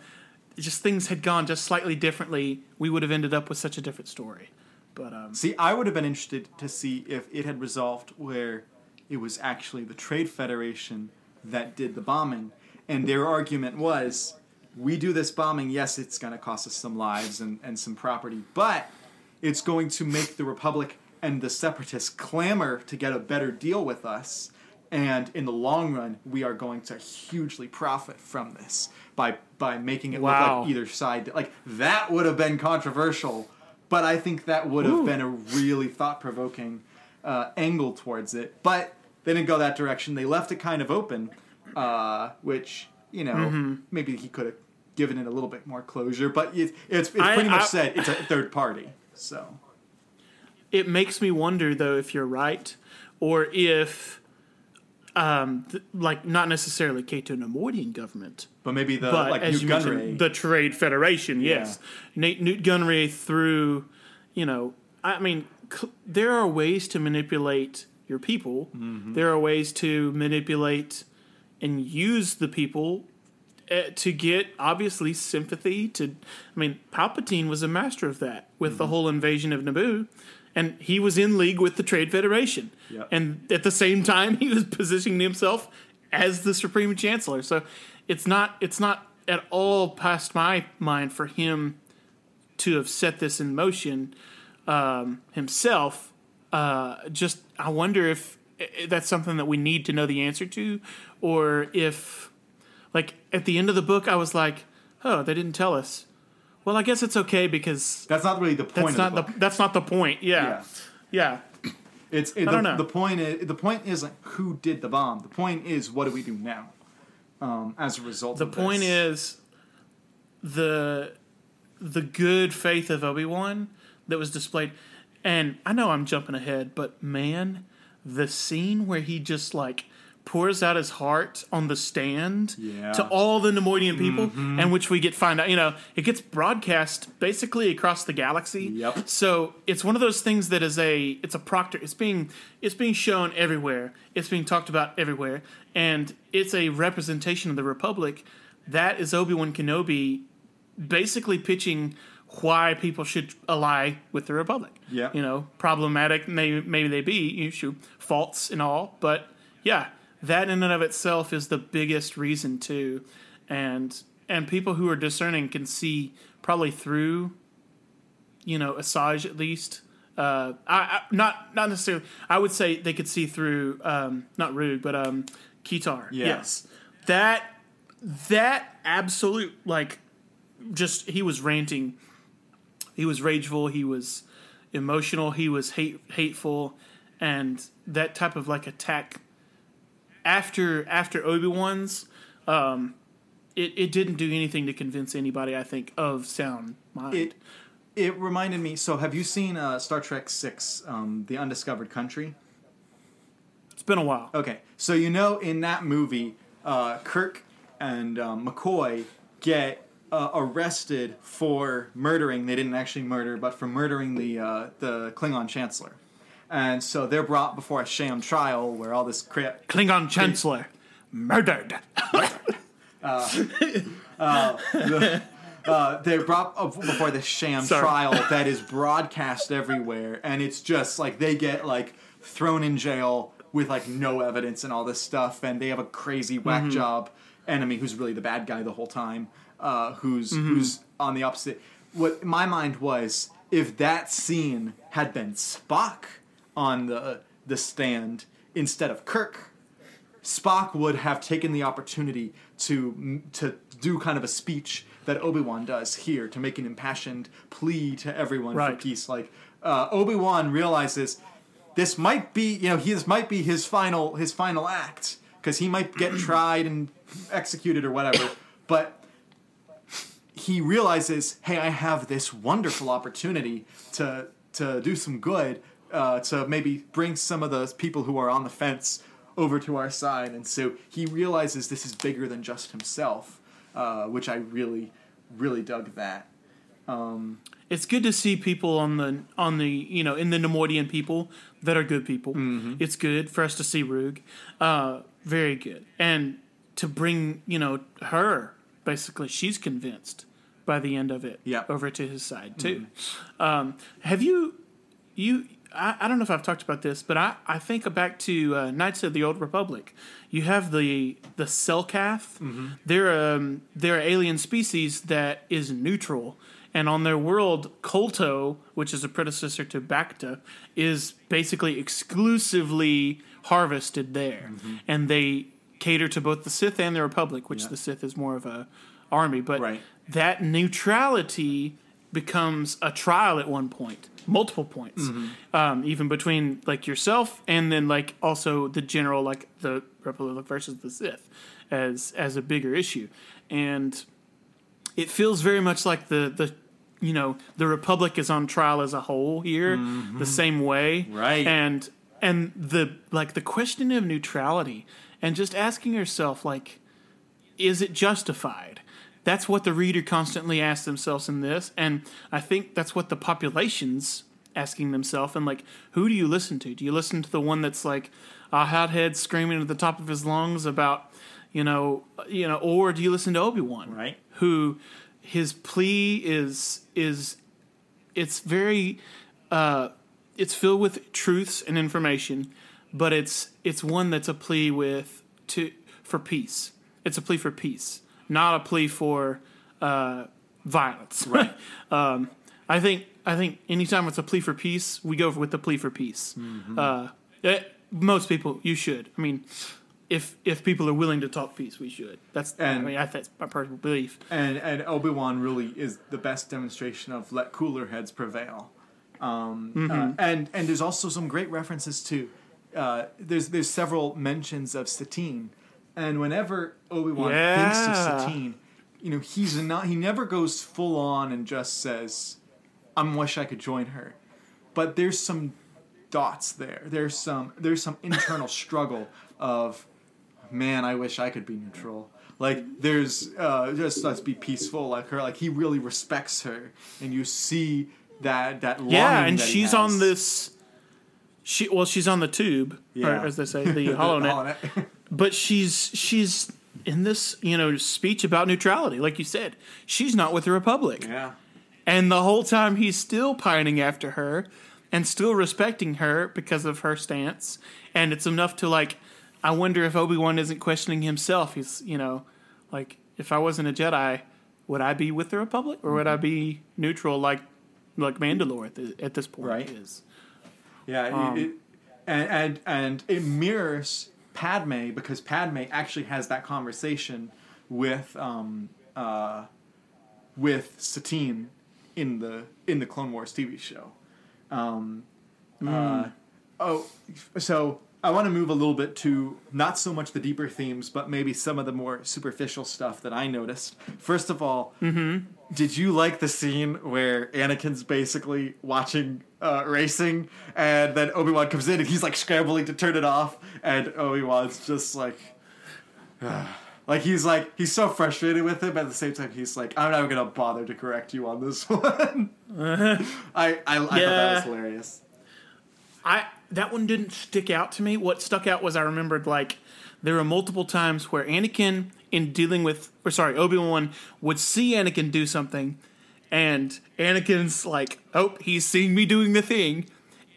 just things had gone just slightly differently, we would have ended up with such a different story. But um, See, I would have been interested to see if it had resolved where it was actually the Trade Federation that did the bombing, and their argument was, we do this bombing. Yes, it's going to cost us some lives and, and some property, but it's going to make the Republic and the Separatists clamor to get a better deal with us. And in the long run, we are going to hugely profit from this by by making it look like either side. Like that would have been controversial, but I think that would have been a really thought provoking uh, angle towards it. But they didn't go that direction. They left it kind of open, uh, which you know Mm-hmm. maybe he could have given it a little bit more closure. But it, it's it's I- pretty much I- said it's a third party. So it makes me wonder though if you're right, or if, um, th- like not necessarily Cato Neimoidian government, but maybe the but like as Nute Gunray. the Trade Federation, yes, Nate Nute Gunray through, you know, I mean, cl- there are ways to manipulate your people. Mm-hmm. There are ways to manipulate and use the people uh, to get obviously sympathy. To, I mean, Palpatine was a master of that with Mm-hmm. the whole invasion of Naboo, and he was in league with the Trade Federation. Yep. And at the same time, he was positioning himself as the Supreme Chancellor. So it's not it's not at all past my mind for him to have set this in motion um, himself. Uh, just I wonder if that's something that we need to know the answer to, or if, like at the end of the book, I was like, "Oh, they didn't tell us." Well, I guess it's okay because That's not really the point. that's of not the the, that's not the point. Yeah, Yeah. yeah. It's it, I the, don't know. the point. Is, the point isn't who did the bomb. The point is what do we do now? Um, as a result. The point this. is the the good faith of Obi Wan that was displayed, and I know I'm jumping ahead, but man, the scene where he just like pours out his heart on the stand Yeah. to all the Neimoidian people, mm-hmm. and which we get find out. You know, it gets broadcast basically across the galaxy. Yep. So it's one of those things that is a it's a proctor. It's being it's being shown everywhere. It's being talked about everywhere, and it's a representation of the Republic. That is Obi Wan Kenobi, basically pitching why people should ally with the Republic. Yeah. You know, problematic maybe maybe they be you should faults and all, but yeah, that in and of itself is the biggest reason too, and and people who are discerning can see probably through you know Asajj at least. Uh, I, I not not necessarily. I would say they could see through um, not Rude, but um, Kitar. Yeah. Yes, that that absolute like just he was ranting. He was rageful. He was emotional. He was hate hateful, and that type of like attack after after Obi Wan's. Um, it, it didn't do anything to convince anybody. I think of sound mind. it. It reminded me. So, have you seen uh, Star Trek Six, um, The Undiscovered Country? It's been a while. Okay, so you know in that movie, uh, Kirk and um, McCoy get uh, arrested for murdering. They didn't actually murder, but for murdering the uh, the Klingon Chancellor, and so they're brought before a sham trial where all this crap. Klingon Chancellor murdered. Uh, they're brought before the sham Sorry. trial that is broadcast everywhere, and it's just like they get like thrown in jail with like no evidence and all this stuff, and they have a crazy whack job enemy who's really the bad guy the whole time, uh, who's who's on the opposite. What my mind was, if that scene had been Spock on the the stand instead of Kirk, Spock would have taken the opportunity to to do kind of a speech that Obi Wan does here to make an impassioned plea to everyone Right. for peace. Like uh, Obi Wan realizes this might be you know he, this might be his final his final act because he might get tried and executed or whatever, but he realizes, hey, I have this wonderful opportunity to to do some good, uh, to maybe bring some of those people who are on the fence over to our side, and so he realizes this is bigger than just himself, uh, which I really, really dug that. it's good to see people on the on the you know in the Neimoidian people that are good people. Mm-hmm. It's good for us to see Rug, uh, very good, and to bring you know her basically she's convinced by the end of it Yeah. Mm-hmm. over to his side too. Um, have you you? I, I don't know if I've talked about this, but I, I think back to uh, Knights of the Old Republic. You have the the Selkath. They're um, they're an alien species that is neutral, and on their world, Kolto, which is a predecessor to Bacta, is basically exclusively harvested there, and they cater to both the Sith and the Republic, which Yeah. the Sith is more of a army, but Right. that neutrality becomes a trial at one point multiple points. Um, even between like yourself and then like also the general like the republic versus the sith as as a bigger issue. And it feels very much like the the you know the republic is on trial as a whole here the same way. Right. and and the like the question of neutrality and just asking yourself like is it justified? That's what the reader constantly asks themselves in this, and I think that's what the population's asking themselves. And like, who do you listen to? Do you listen to the one that's like a hothead screaming at the top of his lungs about, You know, you know, or do you listen to Obi Wan? Right. Who his plea is is it's very uh, it's filled with truths and information, but it's it's one that's a plea with to for peace. It's a plea for peace, not a plea for uh, violence. Right. um, I think I think anytime it's a plea for peace, we go with the plea for peace. Mm-hmm. Uh, eh, most people, you should. I mean, if if people are willing to talk peace, we should. That's I mean, I, that's my personal belief. and and Obi Wan really is the best demonstration of let cooler heads prevail. Um, Mm-hmm. uh, and and there's also some great references to uh, there's there's several mentions of Satine, and whenever Obi Wan thinks of Yeah. Satine, you know he's not he never goes full on and just says, "I wish I could join her," but there's some dots there. There's some there's some internal struggle of man, I wish I could be neutral. Like there's uh, just let's be peaceful like her. Like he really respects her, and you see that that Yeah, and that he she's on this. She well, she's on the tube, Yeah. or as they say, the hollow net. HoloNet. But she's she's in this you know speech about neutrality, like you said. She's not with the Republic, yeah, and the whole time he's still pining after her, and still respecting her because of her stance. And it's enough to like, I wonder if Obi Wan isn't questioning himself. He's you know, like if I wasn't a Jedi, would I be with the Republic or would I be neutral like like Mandalore at, the, at this point Right. is? Yeah, Um, it, and and and it mirrors Padme because Padme actually has that conversation with um uh with Satine in the in the Clone Wars TV show. Um, uh, oh, so I want to move a little bit to not so much the deeper themes, but maybe some of the more superficial stuff that I noticed. First of all, did you like the scene where Anakin's basically watching uh, racing, and then Obi Wan comes in and he's like scrambling to turn it off, and Obi Wan's just like. Like he's like he's so frustrated with him, but at the same time he's like, I'm not even gonna bother to correct you on this one. I I, I thought that was hilarious. I that one didn't stick out to me. What stuck out was I remembered like there were multiple times where Anakin in dealing with or sorry, Obi-Wan would see Anakin do something and Anakin's like, "Oh, he's seeing me doing the thing."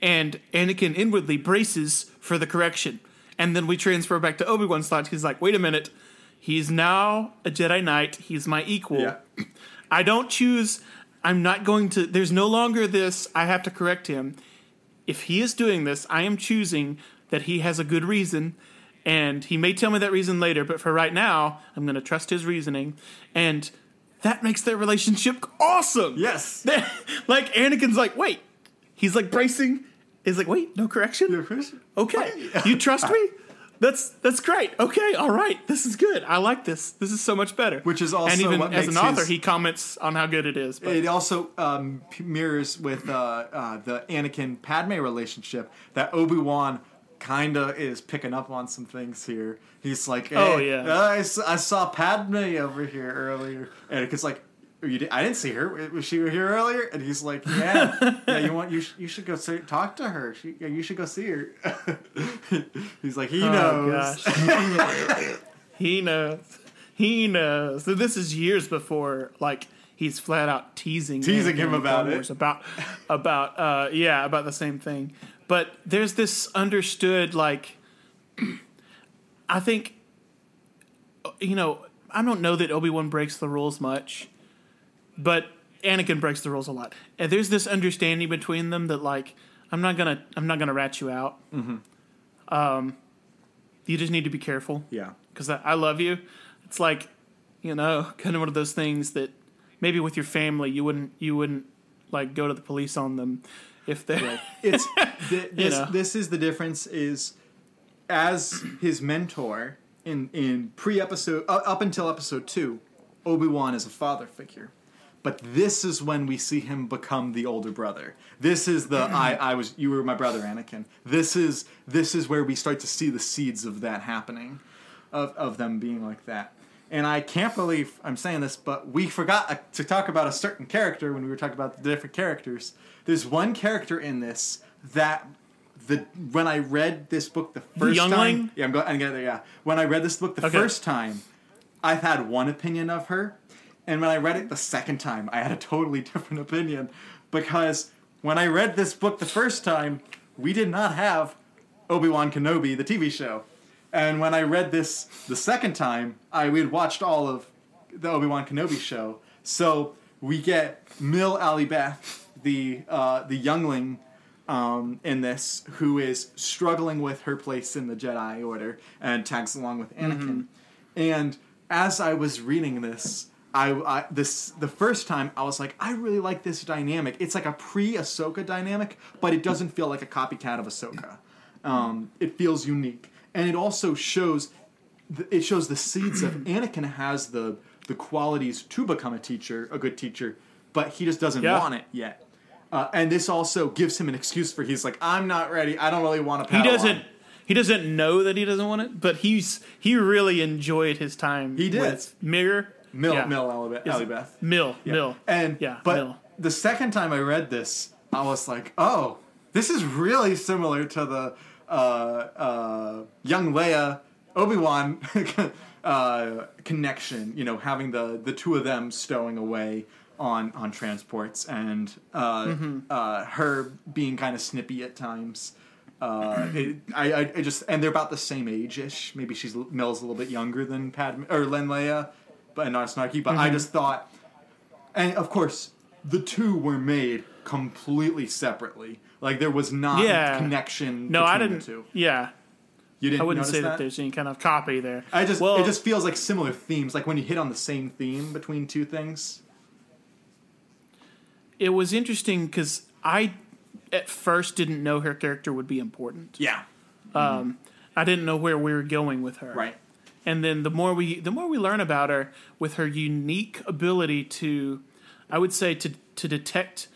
And Anakin inwardly braces for the correction. And then we transfer back to Obi-Wan's thoughts. He's like, "Wait a minute. He's now a Jedi Knight. He's my equal." Yeah. I don't choose. I'm not going to. There's no longer this. I have to correct him. If he is doing this, I am choosing that he has a good reason, and he may tell me that reason later. But for right now, I'm going to trust his reasoning, and that makes their relationship awesome. Yes. like Anakin's like, wait. He's like bracing. He's like, wait, no correction. Correction. Okay, you trust me. That's that's great. Okay, all right, this is good. I like this. This is so much better. Which is also and even what as an author, his- he comments on how good it is. But It also um, mirrors with uh, uh, the Anakin Padme relationship that Obi Wan kind of is picking up on some things here. He's like, hey, Oh, yeah. I saw Padme over here earlier, and it's like. Did, I didn't see her. Was she here earlier? And he's like, "Yeah, yeah. You want you? Sh- you should go see, talk to her. She, yeah, you should go see her." he's like, "He Oh, knows." gosh. he knows. He knows. So this is years before, like he's flat out teasing Teasing Anakin him about it. About about uh, yeah about the same thing. But there's this understood like I think you know I don't know that Obi Wan breaks the rules much, but Anakin breaks the rules a lot. And there's this understanding between them that like I'm not gonna I'm not gonna rat you out. Mm-hmm. Um, you just need to be careful Yeah. because I, I love you. It's like, you know, kind of one of those things that maybe with your family you wouldn't you wouldn't like go to the police on them if they. it's th- this, know. this is the difference is as his mentor in in pre episode uh, up until episode 2 Obi-Wan is a father figure but this is when we see him become the older brother this is the I I was you were my brother Anakin this is this is where we start to see the seeds of that happening of of them being like that and I can't believe I'm saying this, but we forgot uh, to talk about a certain character when we were talking about the different characters. There's one character in this that the when I read this book the first youngling? time, yeah, I'm going. I'm getting there. Yeah, when I read this book the Okay. first time, I've had one opinion of her, and when I read it the second time, I had a totally different opinion because when I read this book the first time, we did not have Obi Wan Kenobi, the TV show, and when I read this the second time, I we had watched all of the Obi Wan Kenobi show, so we get Mill Alibeth, the uh, the youngling um, in this who is struggling with her place in the Jedi Order and tags along with Anakin. And as I was reading this, I, I this the first time I was like, I really like this dynamic. It's like a pre Ahsoka dynamic, but it doesn't feel like a copycat of Ahsoka. Um, it feels unique, and it also shows it shows the seeds of Anakin has the the qualities to become a teacher, a good teacher, but he just doesn't Yeah. want it yet. Uh, and this also gives him an excuse for he's like, I'm not ready. I don't really want to. He doesn't. He doesn't know that he doesn't want it, but he's he really enjoyed his time. He did. with Mirror. Mill Yeah. Mill Alibeth. Alibeth. Mill. Yeah. Mill. And yeah, but Mill. the second time I read this, I was like, oh, this is really similar to the uh, uh, young Leia Obi Wan uh, connection. You know, having the the two of them stowing away on on transports and uh, Mm-hmm. uh, her being kind of snippy at times. Uh, it, I, I, I just and they're about the same age ish. Maybe she's Mel's a little bit younger than Padme or Len Leia, but not snarky. But Mm-hmm. I just thought, and of course, the two were made completely separately. Like there was not Yeah. connection. No, I didn't. The two. Yeah, You didn't. I wouldn't say that? that there's any kind of copy there. I just well, it just feels like similar themes, like when you hit on the same theme between two things. it was interesting because I at first didn't know her character would be important. Yeah. Um, I didn't know where we were going with her. Right. and then the more we the more we learn about her with her unique ability to i would say to to detect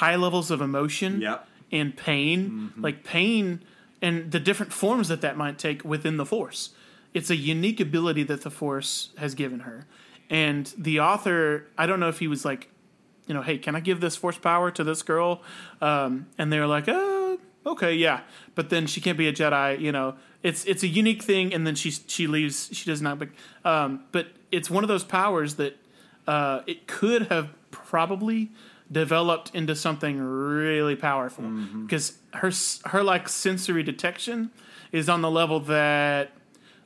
high levels of emotion Yep. And pain like pain and the different forms that that might take within the force. It's a unique ability that the force has given her. And the author i don't know if he was like you know hey can i give this force power to this girl? Um, and they're like uh, okay yeah. But then she can't be a jedi you know. It's it's a unique thing and then she she leaves she does not bec- um, but it's one of those powers that uh, it could have probably developed into something really powerful. Because her her like sensory detection is on the level that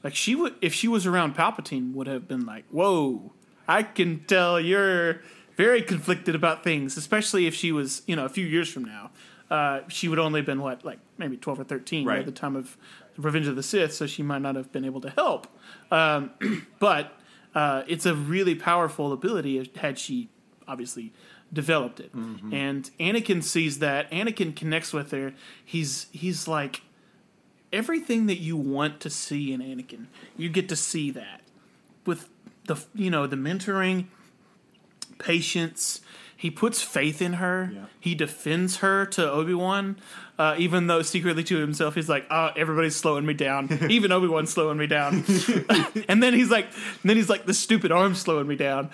like she would if she was around Palpatine would have been like whoa I can tell you're very conflicted about things especially if she was you know a few years from now. Uh, she would only have been what like maybe 12 or 13 Right. at the time of Revenge of the Sith so she might not have been able to help. Um, but uh, it's a really powerful ability had she obviously developed it. And Anakin sees that. Anakin connects with her. He's he's like everything that you want to see in Anakin. You get to see that with the you know the mentoring, patience. He puts faith in her. Yeah. He defends her to Obi Wan, uh, even though secretly to himself he's like, "Oh, everybody's slowing me down. even Obi Wan's slowing me down." and then he's like, then he's like, "The stupid arm's slowing me down."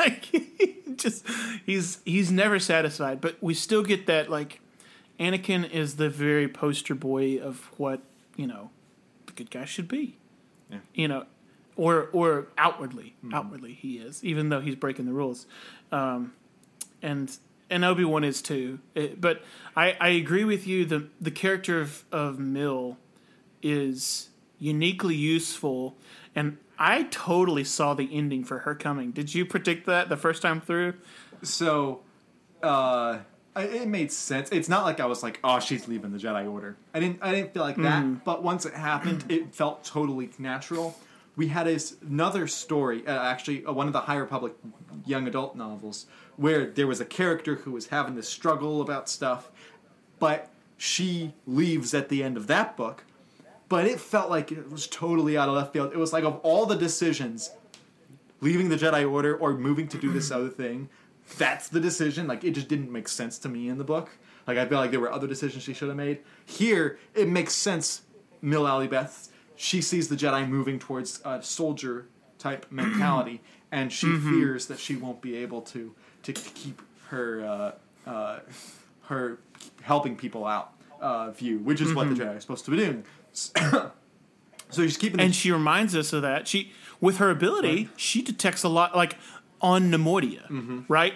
Like, he just he's he's never satisfied. But we still get that like, Anakin is the very poster boy of what you know, the good guy should be. Yeah. You know, or or outwardly, outwardly he is, even though he's breaking the rules. Um, and and Obi Wan is too. It- but I, I agree with you. The the character of, of Mill is uniquely useful, and I totally saw the ending for her coming. Did you predict that the first time through? So, uh, it made sense. It's not like I was like, "Oh, she's leaving the Jedi Order." I didn't. I didn't feel like that. But once it happened, it felt totally natural. We had this, another story, uh, actually, uh, one of the High Republic young adult novels, where there was a character who was having this struggle about stuff, but she leaves at the end of that book. But it felt like it was totally out of left field. It was like of all the decisions, leaving the Jedi Order or moving to do this other thing, that's the decision. Like it just didn't make sense to me in the book. Like I feel like there were other decisions she should have made. Here, it makes sense. Mill Alibeth, she sees the Jedi moving towards a soldier type mentality, and she fears that she won't be able to to, keep her uh, uh, her helping people out. uh, view, which is what the Jedi are supposed to be doing. so she's keeping and she reminds us of that. She, with her ability, she detects a lot, like on Neimoidia, Mm-hmm. right?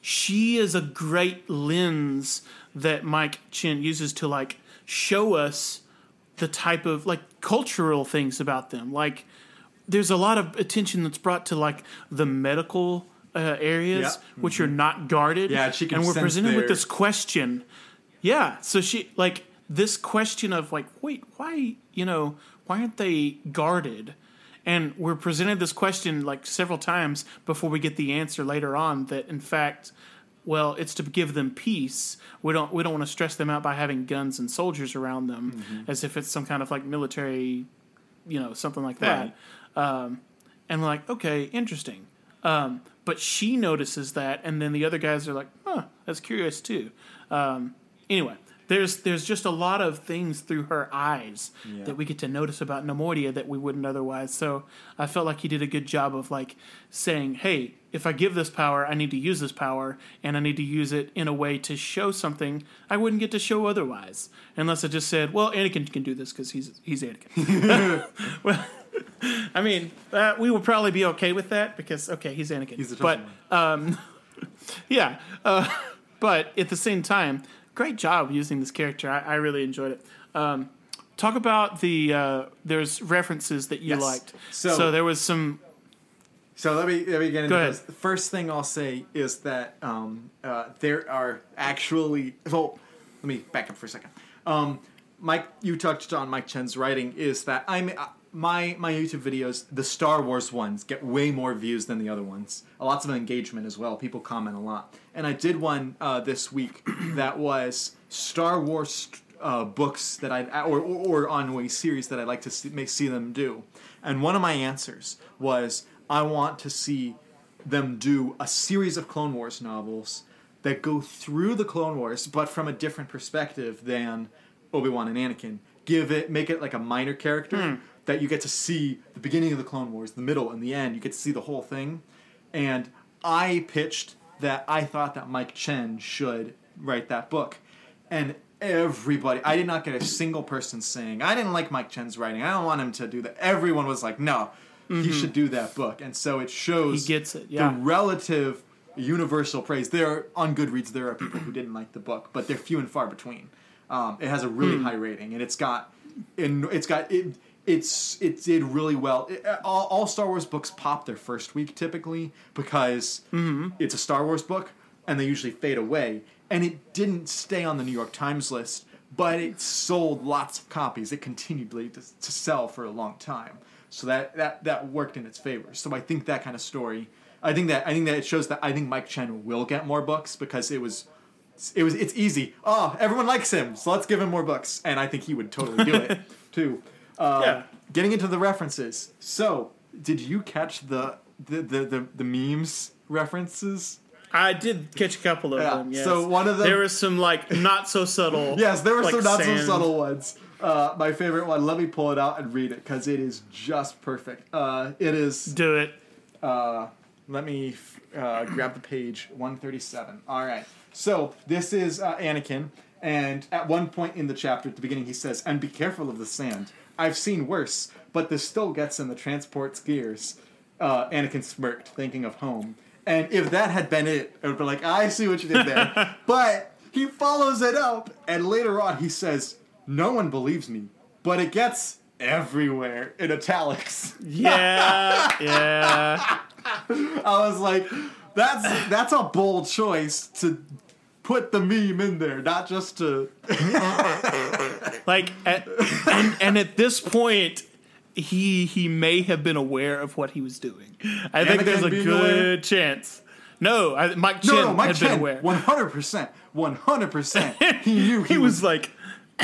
She is a great lens that Mike Chen uses to like show us the type of like cultural things about them. Like, there's a lot of attention that's brought to like the medical uh, areas, Yeah. Mm-hmm. which are not guarded. Yeah, she can and we're presented with this question. Yeah, so she like this question of like, wait, why you know why aren't they guarded? And we're presented this question like several times before we get the answer later on that in fact, well, it's to give them peace. We don't we don't want to stress them out by having guns and soldiers around them Mm-hmm. as if it's some kind of like military, you know, something like that. Um, and we're like, okay, interesting. Um, but she notices that, and then the other guys are like, huh, that's curious too. Um, anyway, there's there's just a lot of things through her eyes that we get to notice about Neimoidia that we wouldn't otherwise. So I felt like he did a good job of like saying, hey, if I give this power, I need to use this power, and I need to use it in a way to show something I wouldn't get to show otherwise, unless I just said, well, Anakin can do this because he's he's Anakin. well, I mean, uh, we would probably be okay with that because okay, he's Anakin. He's but one. yeah, uh, but at the same time, great job using this character. I, I really enjoyed it. Um, talk about the uh, there's references that you Yes. liked. So- so there was some. So let me let me get into Go ahead. this. The first thing I'll say is that um, uh, there are actually. Well, let me back up for a second. Um, Mike, you touched on Mike Chen's writing. Is that I'm my my YouTube videos, the Star Wars ones, get way more views than the other ones. Lots of engagement as well. People comment a lot. And I did one uh, this week that was Star Wars uh, books that I or, or or ongoing series that I'd like to see, may see them do. And one of my answers was I want to see them do a series of Clone Wars novels that go through the Clone Wars, but from a different perspective than Obi Wan and Anakin. Give it, make it like a minor character that you get to see the beginning of the Clone Wars, the middle, and the end. You get to see the whole thing. And I pitched that I thought that Mike Chen should write that book, and everybody, I did not get a single person saying I didn't like Mike Chen's writing. I don't want him to do that. Everyone was like, no, he should do that book, and so it shows He gets it, yeah. the relative universal praise. There are, on Goodreads, there are people who didn't like the book, but they're few and far between. Um, it has a really high rating, and it's got, in, it's got it. It's it did really well. It- all, all Star Wars books pop their first week typically because Mm-hmm. it's a Star Wars book, and they usually fade away. And it didn't stay on the New York Times list, but it sold lots of copies. It continued to, to sell for a long time, so that, that that worked in its favor. So I think that kind of story. I think that I think that it shows that I think Mike Chen will get more books because it was it was it's easy. Oh, everyone likes him, so let's give him more books, and I think he would totally do it too. Uh, Yeah. Getting into the references. So, did you catch the the the the, the memes references? I did catch a couple of Yeah, them. Yes. so one of them- there was some like not so subtle. Yes, there were like, some not sand. so subtle ones. Uh, my favorite one. Let me pull it out and read it because it is just perfect. Uh, it is. Do it. Uh, let me uh, grab the page 137. All right. So this is uh, Anakin, and at one point in the chapter, at the beginning, he says, "And be careful of the sand. I've seen worse, but this still gets in the transport's gears." Uh, Anakin smirked, thinking of home. And if that had been it, it would be like, "I see what you did there." but he follows it up, and later on, he says, "No one believes me, but it gets." Everywhere in italics. Yeah, yeah. I was like, that's that's a bold choice to put the meme in there, not just to. Like, at, and and at this point, he he may have been aware of what he was doing. I think there's a good aware? chance. No, I, Mike Chen No, no, Mike had been Chen, aware. one hundred percent, one hundred percent. He knew he, he was like,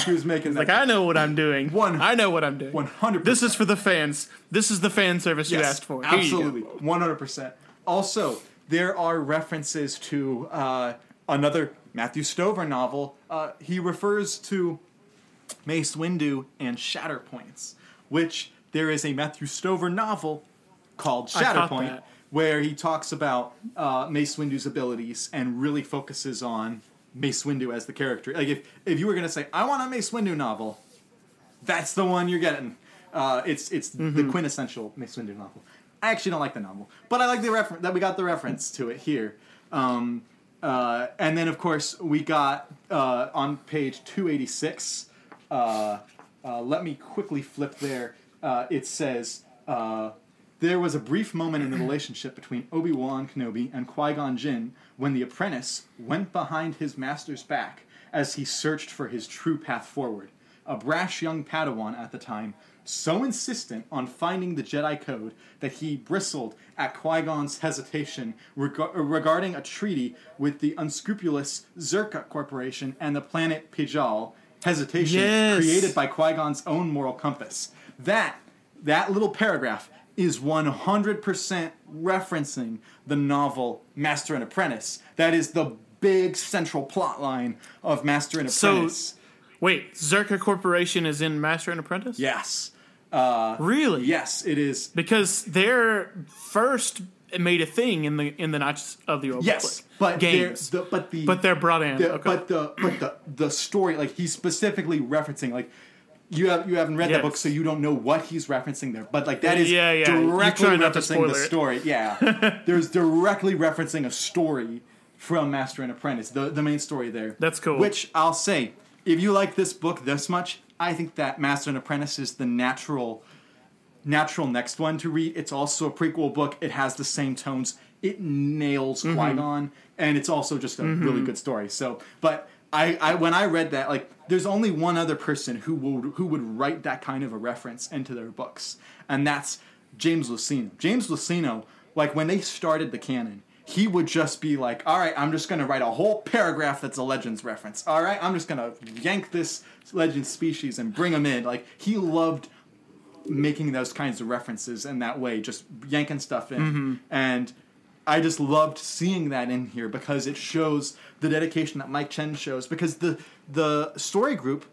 he was making like. I know what I'm doing. One- I know what I'm doing. 100%. This is for the fans. This is the fan service you asked for. Here. Absolutely, one hundred percent. Also, there are references to uh, another Matthew Stover novel. Uh, he refers to Mace Windu and Shatterpoints, which there is a Matthew Stover novel called Shatterpoint, where he talks about uh, Mace Windu's abilities and really focuses on Mace Windu as the character. Like if if you were gonna say I want a Mace Windu novel, that's the one you're getting. Uh, it's it's the quintessential Mace Windu novel. I actually don't like the novel, but I like the reference that we got the reference to it here. Um, uh, and then of course we got uh, on page 286. Uh, uh, let me quickly flip there. Uh, it says. Uh, there was a brief moment in the relationship between Obi Wan Kenobi and Qui Gon Jinn when the apprentice went behind his master's back as he searched for his true path forward. A brash young Padawan at the time, so insistent on finding the Jedi Code that he bristled at Qui Gon's hesitation reg- regarding a treaty with the unscrupulous Czerka Corporation and the planet Pijal. Hesitation Yes. created by Qui Gon's own moral compass. That that little paragraph is 100% referencing the novel Master and Apprentice. That is the big central plot line of Master and So- Apprentice. Wait, Czerka Corporation is in Master and Apprentice? yes. Uh, really? Yes, it is. Because they're first made a thing in the in the Knights of the Old Yes, Republic but games. the but the but they're brought in. the, okay. but the but the the story like he's specifically referencing like you have you haven't read Yes. the book so you don't know what he's referencing there but like that is Yeah, yeah. Directly trying not to referencing the it. story yeah there's directly referencing a story from Master and Apprentice the the main story there That's cool. which I'll say if you like this book this much I think that Master and Apprentice is the natural natural next one to read. It's also a prequel book. It has the same tones. It nails Mm-hmm. Qui Gon, and it's also just a really good story. So, but I, I when I read that, like, there's only one other person who would who would write that kind of a reference into their books, and that's James Luceno. James Luceno, like when they started the canon. He would just be like, "All right, I'm just going to write a whole paragraph that's a Legends reference. All right, I'm just going to yank this Legends species and bring them in." Like he loved making those kinds of references in that way, just yanking stuff in. Mm-hmm. And I just loved seeing that in here because it shows the dedication that Mike Chen shows. Because the the story group,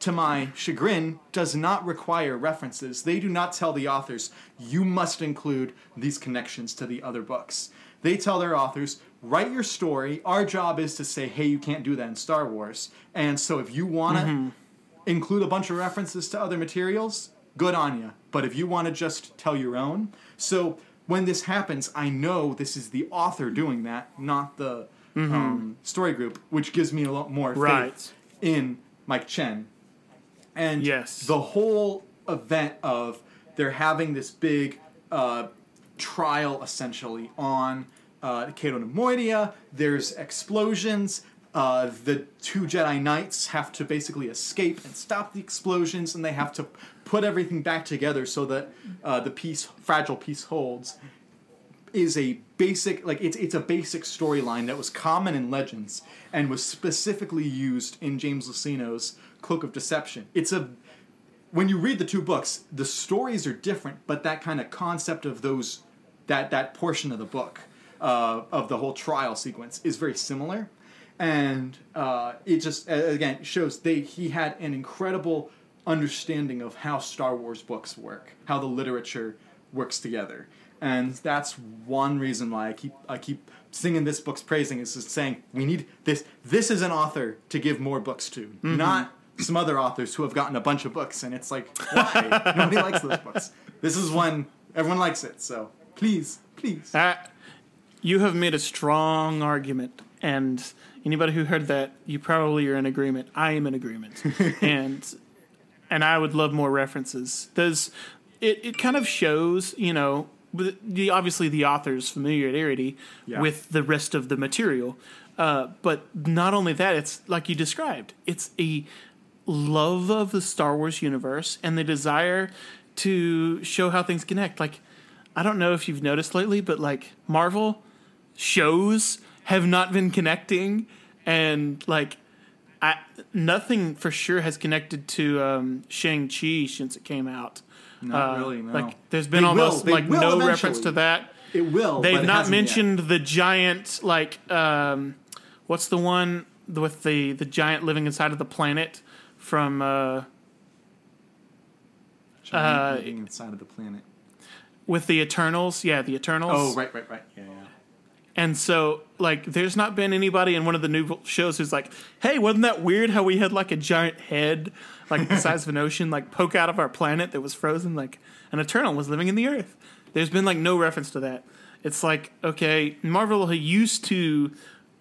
to my chagrin, does not require references. They do not tell the authors you must include these connections to the other books. They tell their authors write your story. Our job is to say, hey, you can't do that in Star Wars. And so if you want to include a bunch of references to other materials, good on you. But if you want to just tell your own, so when this happens, I know this is the author doing that, not the um, story group, which gives me a lot more faith Right. in Mike Chen. And Yes. the whole event of they're having this big uh, trial essentially on uh, Cato Neimoidia. There's explosions. Uh, the two Jedi Knights have to basically escape and stop the explosions, and they have to put everything back together so that uh, the piece, fragile piece, holds. Is a basic like it's it's a basic storyline that was common in Legends and was specifically used in James Luceno's Cloak of Deception. It's a when you read the two books, the stories are different, but that kind of concept of those that that portion of the book uh, of the whole trial sequence is very similar, and uh, it just again shows they he had an incredible understanding of how Star Wars books work, how the literature works together, and that's one reason why I keep I keep singing this book's praising is just saying we need this this is an author to give more books to, not some other authors who have gotten a bunch of books and it's like why nobody likes those books. This is one everyone likes it, so please, please. Uh, you have made a strong argument, and anybody who heard that, you probably are in agreement. I am in agreement, and and I would love more references. Does it? It kind of shows, you know, the obviously the author's familiarity Yeah. with the rest of the material, uh, but not only that, it's like you described. It's a love of the Star Wars universe and the desire to show how things connect. Like, I don't know if you've noticed lately, but like Marvel shows have not been connecting, and like, I nothing for sure has connected to um, Shang Chi since it came out. Not Uh, really, no. Like, there's been They almost like no eventually. reference to that. It will. They've not hasn't yet. mentioned the giant like um, what's the one with the the giant living inside of the planet from uh, uh, inside of the planet. with the Eternals? Yeah, the Eternals. Oh, right, right, right. Yeah, yeah. And so, like, there's not been anybody in one of the new shows who's like, "Hey, wasn't that weird how we had like a giant head, like the size of an ocean, like poke out of our planet that was frozen, like an Eternal was living in the Earth?" There's been like no reference to that. It's like, okay, Marvel used to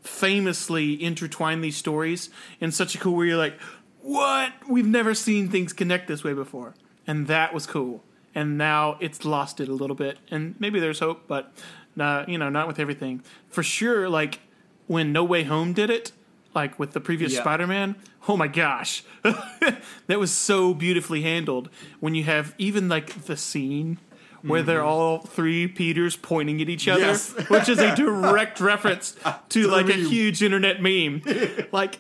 famously intertwine these stories in such a cool way. You're like, what? We've never seen things connect this way before, and that was cool. And now it's lost it a little bit, and maybe there's hope, but uh, you know, not with everything. For sure, like when No Way Home did it, like with the previous Yeah. Spider-Man. Oh my gosh, that was so beautifully handled. When you have even like the scene where they're all three Peters pointing at each other, Yes. which is a direct reference to like a huge internet meme. like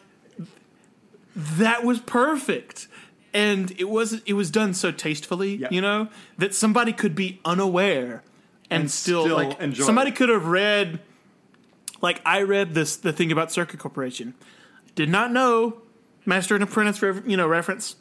that was perfect. And it was it was done so tastefully, Yeah. you know, that somebody could be unaware and, And still, still like enjoy somebody it. could have read like I read this the thing about Czerka Corporation. Did not know Master and Apprentice you know reference.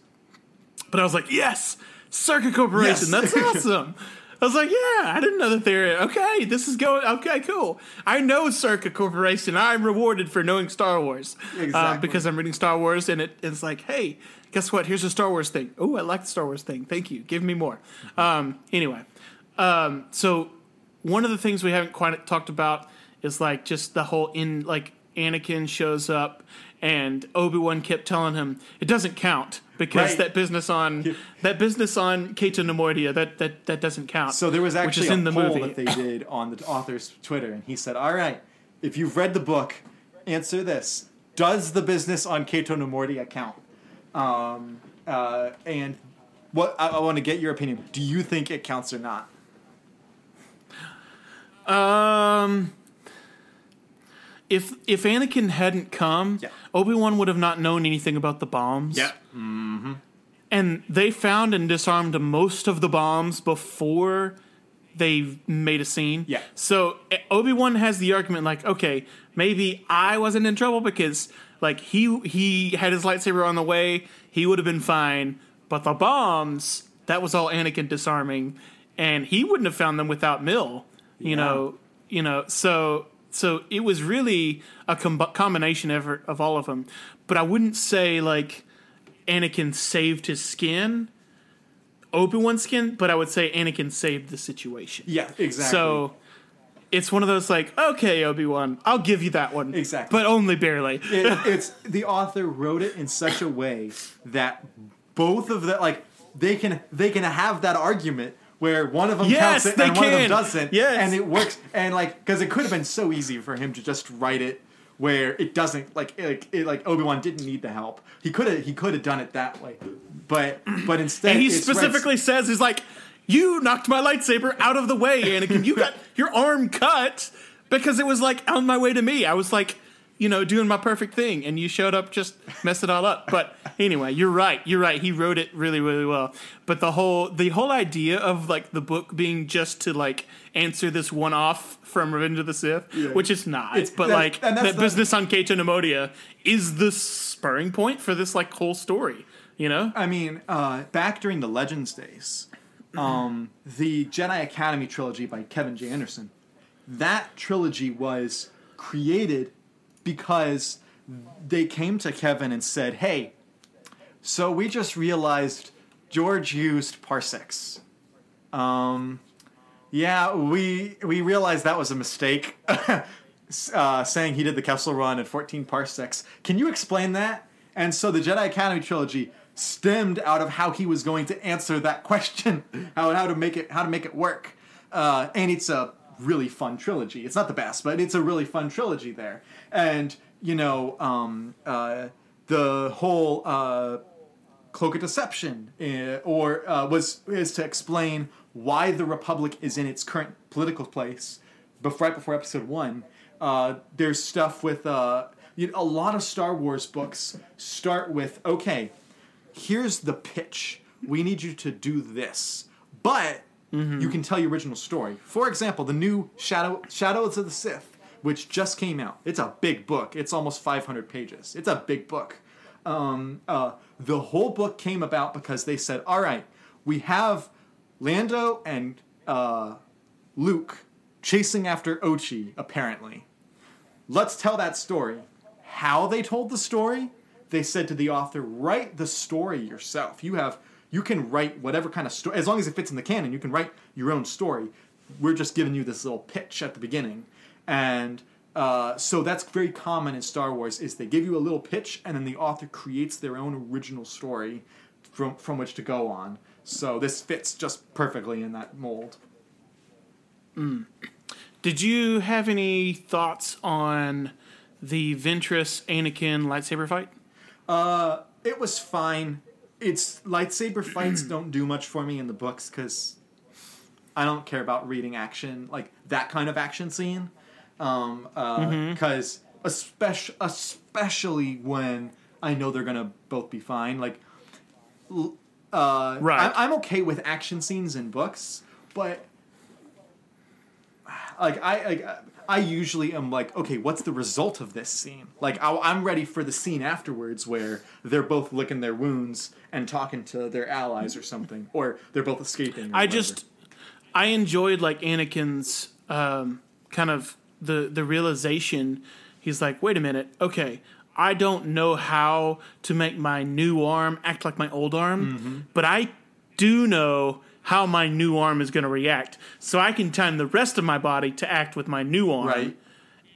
But I was like, yes, Czerka Corporation. Yes. That's awesome. I was like, yeah, I didn't know that they're okay. This is going okay, cool. I know Czerka Corporation. I'm rewarded for knowing Star Wars uh, because I'm reading Star Wars, and it, it's like, hey, guess what? Here's a Star Wars thing. Oh, I like the Star Wars thing. Thank you. Give me more. Um, anyway, um, so one of the things we haven't quite talked about is like just the whole in like Anakin shows up and Obi Wan kept telling him it doesn't count because Right. that business on that business on Cato Neimoidia that that that doesn't count. So there was which actually is a in the poll movie. that they did on the author's Twitter, and he said, "All right, if you've read the book, answer this: Does the business on Cato Neimoidia count?" Um, uh, and what I, I want to get your opinion. Do you think it counts or not? Um, if if Anakin hadn't come, Yeah. Obi Wan would have not known anything about the bombs. Mm-hmm. and they found and disarmed most of the bombs before they made a scene. Yeah. So eh, Obi Wan has the argument like, okay, maybe I wasn't in trouble because like he he had his lightsaber on the way, he would have been fine. But the bombs, that was all Anakin disarming, and he wouldn't have found them without Mill. You Yeah. know, you know. So so it was really a com- combination effort of all of them. But I wouldn't say like Anakin saved his skin, Obi Wan's skin, but I would say Anakin saved the situation. Yeah, exactly. So it's one of those like, okay, Obi Wan, I'll give you that one, Exactly. but only barely. it, it's the author wrote it in such a way that both of the like they can they can have that argument where one of them Yes, counts it and one of them can. doesn't. Yes. and it works. And like because it could have been so easy for him to just write it where it doesn't like like it, like Obi Wan didn't need the help. He could have he could have done it that way, but but instead and he specifically says, "He's like, you knocked my lightsaber out of the way, Anakin. You got your arm cut because it was like on my way to me. I was like." You know, doing my perfect thing, and you showed up, just messed it all up. But anyway, you're right. You're right. He wrote it really, really well. But the whole the whole idea of like the book being just to like answer this one off from Revenge of the Sith, which it's not. It's- but that- like that the- business on Cato Neimoidia is the spurring point for this like whole story. You know, I mean, uh, back during the Legends days, um, the Jedi Academy trilogy by Kevin J. Anderson, that trilogy was created because they came to Kevin and said, "Hey, so we just realized George used parsecs. Um, yeah, we we realized that was a mistake." uh, saying he did the Kessel Run at 14 parsecs. Can you explain that? And so the Jedi Academy trilogy stemmed out of how he was going to answer that question, how how to make it how to make it work. Uh, and it's a really fun trilogy. It's not the best, but it's a really fun trilogy there. And you know, um, uh, the whole uh, cloak of deception, uh, or uh, was is to explain why the Republic is in its current political place. Before, right before Episode One, uh, there's stuff with uh, you know, a lot of Star Wars books start with okay, here's the pitch. We need you to do this, but you can tell your original story. For example, the new Shadow Shadows of the Sith, which just came out. It's a big book. It's almost 500 pages. It's a big book. Um, uh, the whole book came about because they said, "All right, we have Lando and uh, Luke chasing after Ochi, apparently. Let's tell that story. How they told the story, they said to the author, write the story yourself. You have you can write whatever kind of story as long as it fits in the canon, you can write your own story. We're just giving you this little pitch at the beginning. And uh, so that's very common in Star Wars is they give you a little pitch and then the author creates their own original story from from which to go on. So this fits just perfectly in that mold. Did you have any thoughts on the Ventress Anakin lightsaber fight? Uh, it was fine. It's lightsaber fights don't do much for me in the books because I don't care about reading action like that kind of action scene. Um, because especially especially when I know they're gonna both be fine. Like, uh, Right. I, I'm okay with action scenes in books, but like I like I usually am like, okay, what's the result of this scene? Like I, I'm ready for the scene afterwards where they're both licking their wounds and talking to their allies or something, or they're both escaping. I whatever. just I enjoyed like Anakin's um, kind of the the realization. He's like, wait a minute, okay, I don't know how to make my new arm act like my old arm, Mm-hmm. but I do know how my new arm is going to react, so I can time the rest of my body to act with my new arm. right.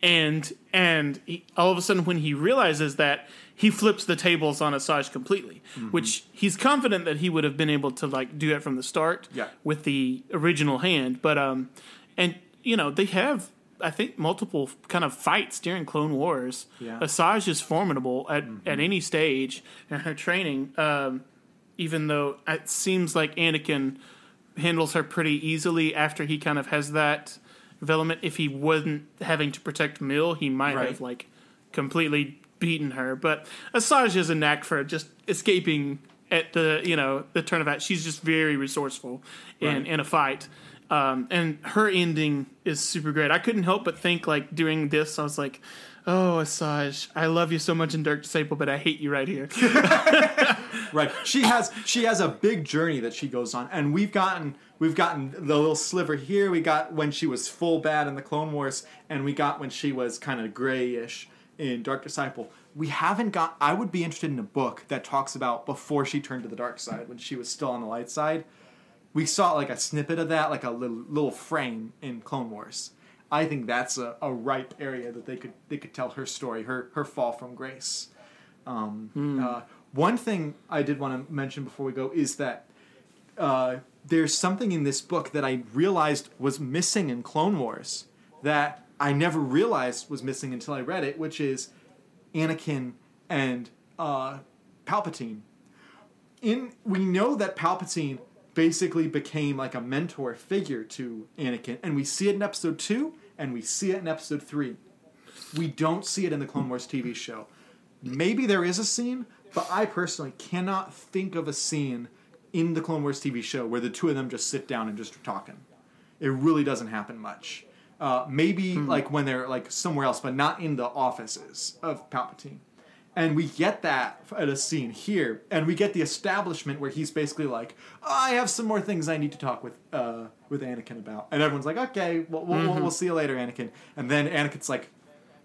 and and he, all of a sudden when he realizes that he flips the tables on Asajj completely Mm-hmm. which he's confident that he would have been able to like do it from the start Yeah. with the original hand but um and you know they have I think multiple kind of fights during Clone Wars Yeah. Mm-hmm. Asajj is formidable at at any stage in her training um even though it seems like Anakin handles her pretty easily after he kind of has that development. If he wasn't having to protect Mill, he might Right. have like completely beaten her. But Asajj has a knack for just escaping at the you know the turn of that. She's just very resourceful in Right. in a fight. Um, and her ending is super great. I couldn't help but think like doing this, I was like, "Oh, Asajj, I love you so much in Dark Disciple, but I hate you right here." right she has she has a big journey that she goes on and we've gotten we've gotten the little sliver here we got when she was full bad in the clone wars and we got when she was kind of grayish in dark disciple we haven't got i would be interested in a book that talks about before she turned to the dark side when she was still on the light side we saw like a snippet of that like a little, little frame in clone wars. I think that's a, a ripe area that they could they could tell her story her her fall from grace. Um, uh, one thing I did want to mention before we go is that uh, there's something in this book that I realized was missing in Clone Wars that I never realized was missing until I read it, which is Anakin and uh, Palpatine. In we know that Palpatine basically became like a mentor figure to Anakin, and we see it in Episode two, and we see it in Episode three. We don't see it in the Clone Wars TV show. Maybe there is a scene, but I personally cannot think of a scene in the Clone Wars TV show where the two of them just sit down and just are talking. It really doesn't happen much. Uh, maybe like when they're like somewhere else, but not in the offices of Palpatine. And we get that at a scene here, and we get the establishment where he's basically like, "I have some more things I need to talk with uh, with Anakin about," and everyone's like, "Okay, we'll, we'll, we'll see you later, Anakin." And then Anakin's like,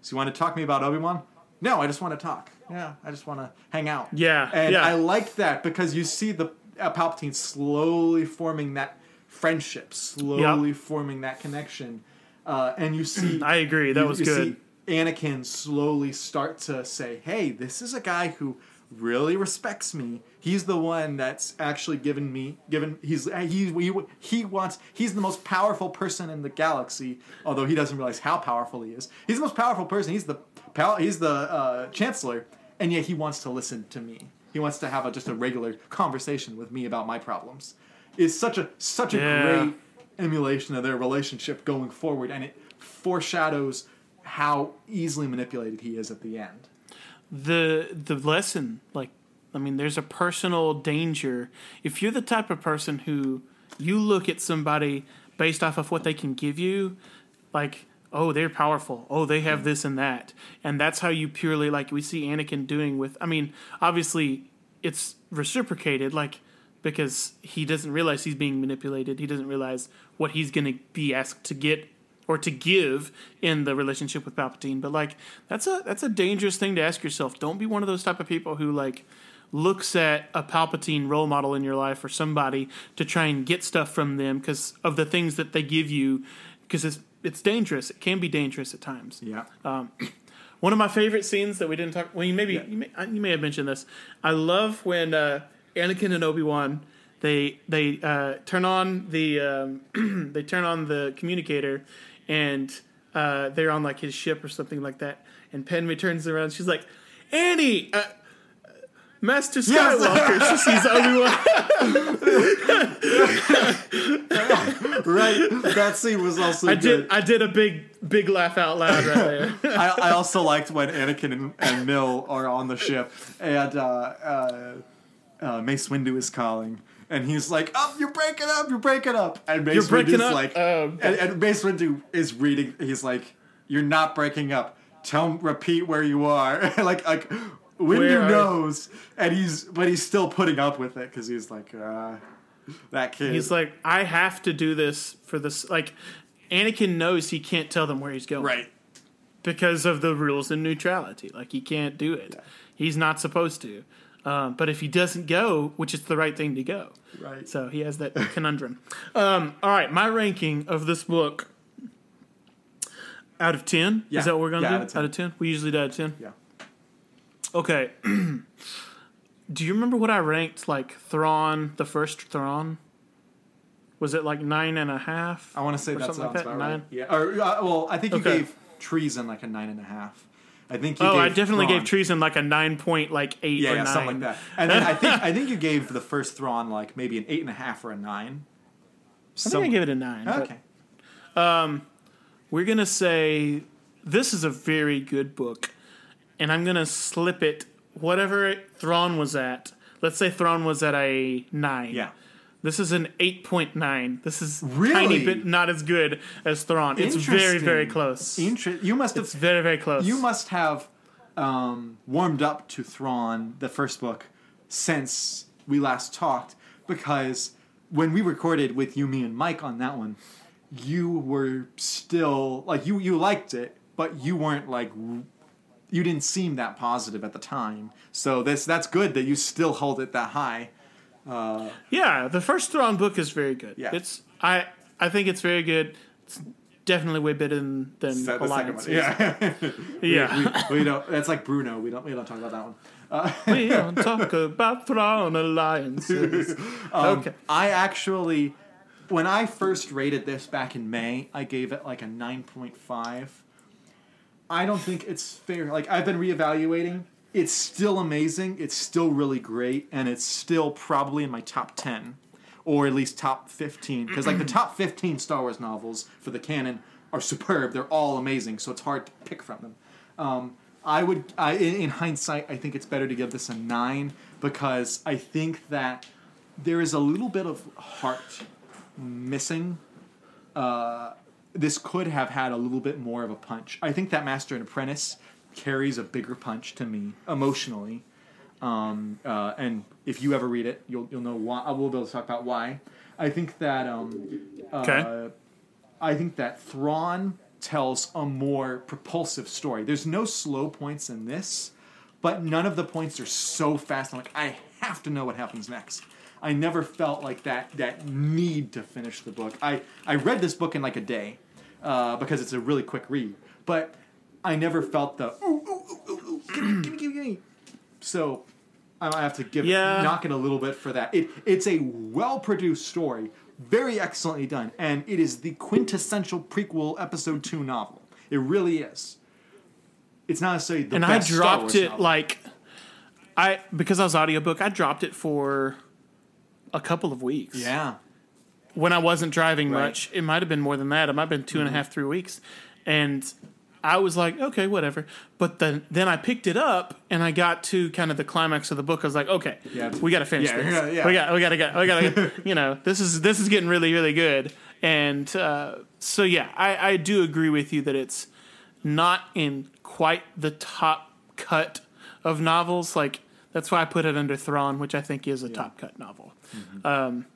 "So you want to talk to me about Obi Wan?" No, I just want to talk. Yeah, I just want to hang out. Yeah, and yeah. I like that because you see the uh, Palpatine slowly forming that friendship, slowly forming that connection, uh, and you see. I agree. That you- was you good. see Anakin slowly start to say, "Hey, this is a guy who really respects me. He's the one that's actually given me given he's he he, he wants he's the most powerful person in the galaxy, although he doesn't realize how powerful he is. He's the most powerful person. He's the pal- he's the uh, chancellor, and yet he wants to listen to me. He wants to have a, just a regular conversation with me about my problems. It's such a such a Yeah. great emulation of their relationship going forward, and it foreshadows how easily manipulated he is at the end. the the lesson like i mean there's a personal danger. If you're the type of person who you look at somebody based off of what they can give you like oh they're powerful. Oh they have this and that. And that's how you purely like we see anakin doing with i mean obviously it's reciprocated like because he doesn't realize he's being manipulated. He doesn't realize what he's going to be asked to get or to give in the relationship with Palpatine. But like that's a that's a dangerous thing to ask yourself. Don't be one of those type of people who like looks at a Palpatine role model in your life or somebody to try and get stuff from them because of the things that they give you because it's it's dangerous. It can be dangerous at times. Yeah. One of my favorite scenes that we didn't talk. Well, you maybe you, may, you may have mentioned this. I love when uh, Anakin and Obi Wan they they uh, turn on the um, they turn on the communicator, and uh, they're on like his ship or something like that. And Padme turns around. She's like, "Annie, uh, Master Skywalker." she sees Obi Wan. right. That scene was also I good. did I did a big big laugh out loud right there. I, I also liked when Anakin and, and Mill are on the ship and uh, uh, uh, Mace Windu is calling. And he's like, "Up! you're breaking up! You're breaking up!" And Mace You're Windu's up? like, Oh. and, and Mace Windu is reading. He's like, "You're not breaking up. Tell, repeat where you are." like, like Windu knows, and he's but he's still putting up with it because he's like, uh, "That kid." He's like, I have to do this for this. Like, Anakin knows he can't tell them where he's going. right. Because of the rules and neutrality. Like, he can't do it. He's not supposed to. Um, but if he doesn't go, which is the right thing to go. Right. So he has that conundrum. Um, all right, my ranking of this book out of 10. Yeah. Is that what we're going to Yeah, do? out of 10. Out of 10? We usually do out of 10. Yeah. Okay. do you remember what I ranked, like, Thrawn, the first Thrawn? Was it like nine and a half? I want to say that sounds like that, about nine? right. Yeah. Or uh, well, I think you Okay. gave treason like a nine and a half. I think you Oh, gave I definitely Thrawn- gave treason like a nine point like eight Yeah, or yeah, nine. something like that. And then I think I think you gave the first Thrawn like maybe an eight and a half or a nine. I think I give it a nine. but Okay. Um, we're gonna say this is a very good book, and I'm gonna slip it whatever Thrawn was at. Let's say Thrawn was at a nine. Yeah. This is an eight point nine. This is Really? tiny bit not as good as Thrawn. It's very very close. Inter- you must have It's very very close. you must have um, warmed up to Thrawn, the first book, since we last talked, because when we recorded with you, me, and Mike on that one, you were still like you you liked it, but you weren't like you didn't seem that positive at the time. So this that's good that you still hold it that high. Yeah, the first Thrawn book is very good. Yeah. It's I I think it's very good. It's definitely way better than than the Alliance. Yeah. yeah. we, we don't. That's like Bruno. We don't. We don't talk about that one. we don't talk about Thrawn alliances. Um, okay. I actually, when I first rated this back in May, I gave it like a 9.5. I don't think it's fair. Like, I've been reevaluating. It's still amazing. It's still really great. And it's still probably in my top 10, or at least top 15. Because, like, the top 15 Star Wars novels for the canon are superb. They're all amazing. So it's hard to pick from them. Um, I would, I, in, in hindsight, I think it's better to give this a 9 because I think that there is a little bit of heart missing. Uh, this could have had a little bit more of a punch. I think that Master and Apprentice carries a bigger punch to me emotionally. Um, uh, and if you ever read it, you'll you'll know why. I will be able to talk about why. I think that um, uh. I think that Thrawn tells a more propulsive story. There's no slow points in this, but none of the points are so fast. I'm like, I have to know what happens next. I never felt like that that need to finish the book. I, I read this book in like a day uh, because it's a really quick read, but I never felt the ooh ooh ooh ooh, ooh gimme, gimme, gimme, gimme. So I have to give Yeah. knock it a little bit for that. It it's a well produced story, very excellently done, and it is the quintessential prequel episode two novel. It really is. It's not necessarily the and I dropped it novel. like I because I was audiobook, I dropped it for a couple of weeks. yeah, When I wasn't driving Right. Mm-hmm. much. It might have been more than that. It might have been two and a half, three weeks. And I was like, okay, whatever. But then then I picked it up and I got to kind of the climax of the book. I was like, okay, Yeah. we got to finish Yeah, this. yeah, yeah. We got we got to get we got to you know this is this is getting really really good. And uh, so yeah, I, I do agree with you that it's not in quite the top cut of novels. Like that's why I put it under Thrawn, which I think is a top cut novel. Um,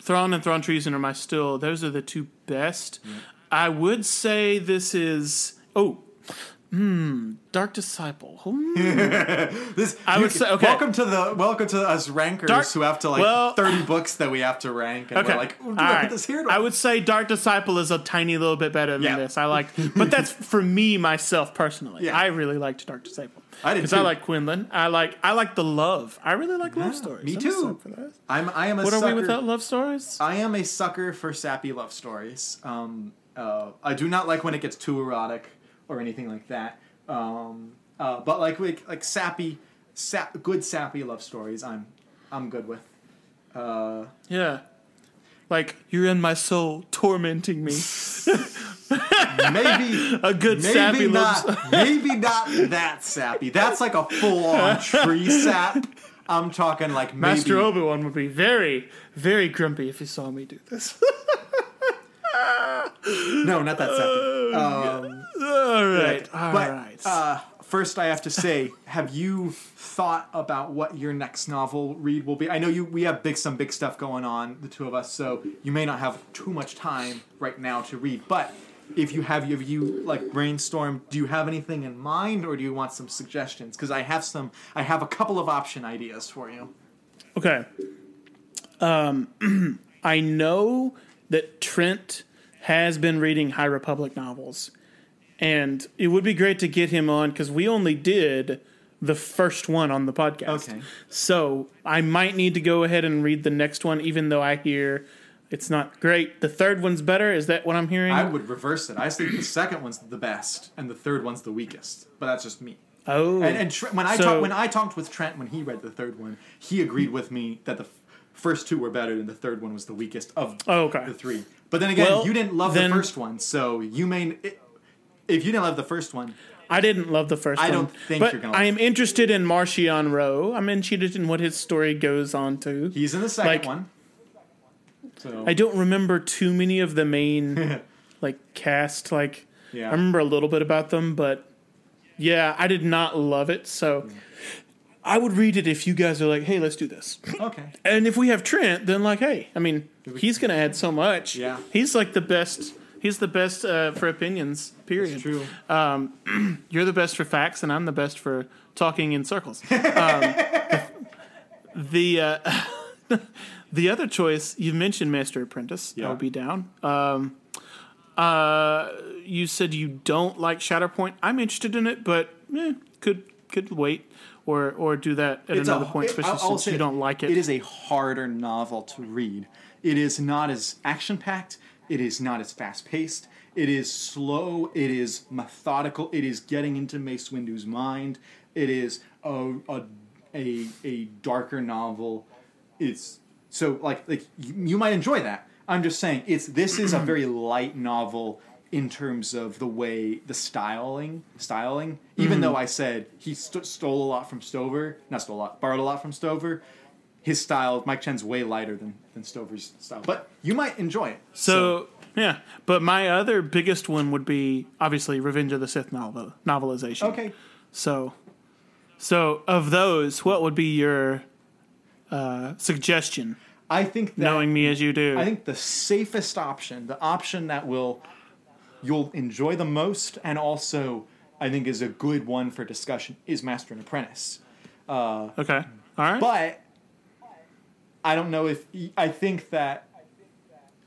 Thrawn and Thrawn Treason are my still. Those are the two best. I would say this is oh, hmm, Dark Disciple. Hmm. This I would can- say- okay. Welcome to the welcome to us rankers Dark- who have to like well- thirty books that we have to rank, and Okay, we're like, "Ooh, do I right. put this here? I would say Dark Disciple is a tiny little bit better than Yeah. this. I like, but that's for me myself personally. Yeah. I really liked Dark Disciple. I did because I like Quinlan. I like I like the love. I really like love stories. me I'm too. I'm I am a What sucker. are we without love stories? I am a sucker for sappy love stories. Um, uh, I do not like when it gets too erotic or anything like that. Um, uh, but like like, like sappy, sap, good sappy love stories, I'm I'm good with. Uh, Yeah. Like you're in my soul, tormenting me. maybe A good sappy maybe love. not maybe not that sappy. That's like a full on tree sap. I'm talking like maybe, Master Obi Wan would be very, very grumpy if he saw me do this. no, not that sappy. Um, all right, all but right. uh, first, I have to say, have you thought about what your next novel read will be? I know you. We have big some big stuff going on, the two of us, so you may not have too much time right now to read. But if you have, have you like brainstorm? Do you have anything in mind, or do you want some suggestions? Because I have some. I have a couple of option ideas for you. Okay. Um, I know that Trent has been reading High Republic novels, and it would be great to get him on because we only did the first one on the podcast. Okay. So I might need to go ahead and read the next one, even though I hear it's not great. The third one's better. Is that what I'm hearing? I would reverse it. I think the second one's the best, and the third one's the weakest. But that's just me. oh, And, and Trent, when I So- talk, when I talked with Trent when he read the third one, he agreed with me that the f- first two were better and the third one was the weakest of Oh, okay. the three. But then again, Well, you didn't love then- the first one, so you may. If you didn't love the first one, I didn't love the first I one. don't think but you're gonna I am interested in Marchion Ro. I'm interested in what his story goes on to. he's in the second Like- one. So I don't remember too many of the main like cast. Like Yeah. I remember a little bit about them, but yeah, I did not love it. So mm. I would read it if you guys are like, "Hey, let's do this." okay, And if we have Trent, then like, hey, I mean, he's gonna add so much. Yeah. he's like the best. He's the best uh, for opinions. Period. it's true. You're the best for facts, and I'm the best for talking in circles. Um, the uh, the other choice you mentioned, Master Apprentice. Yeah. I would be down. Um, uh, you said you don't like Shatterpoint. I'm interested in it, but eh, could could wait or or do that at It's another a- point, especially I'll- I'll since say you don't like it. It is a harder novel to read. It is not as action packed. It is not as fast paced. It is slow. It is methodical. It is getting into Mace Windu's mind. It is a a a, a darker novel. It's so like like you, you might enjoy that. I'm just saying it's this is a very light novel in terms of the way the styling styling. Even though I said he st- stole a lot from Stover, not stole a lot, borrowed a lot from Stover. His style, Mike Chen's way lighter than than Stover's style, but you might enjoy it. So, yeah, but my other biggest one would be obviously Revenge of the Sith novel novelization. okay, So, so of those, what would be your uh, suggestion? I think that Knowing me as you do, I think the safest option, the option that will you'll enjoy the most, and also I think is a good one for discussion, is Master and Apprentice. okay, all right. But I don't know if I think that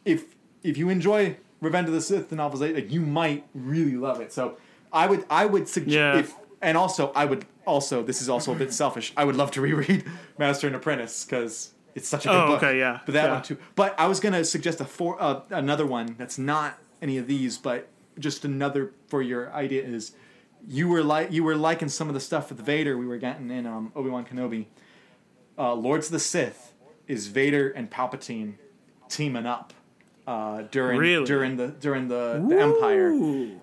if if you enjoy Revenge of the Sith, the novels, like you might really love it. So I would I would suggest Yeah. if and also I would also this is also a bit selfish. I would love to reread Master and Apprentice because it's such a good Oh, book. okay, yeah, But that yeah. one too. But I was gonna suggest a four uh, another one that's not any of these, but just another for your idea is you were like you were liking some of the stuff with Vader we were getting in um, Obi Wan Kenobi. Uh, Lords of the Sith is Vader and Palpatine teaming up uh, during Really? during the during the, the Empire,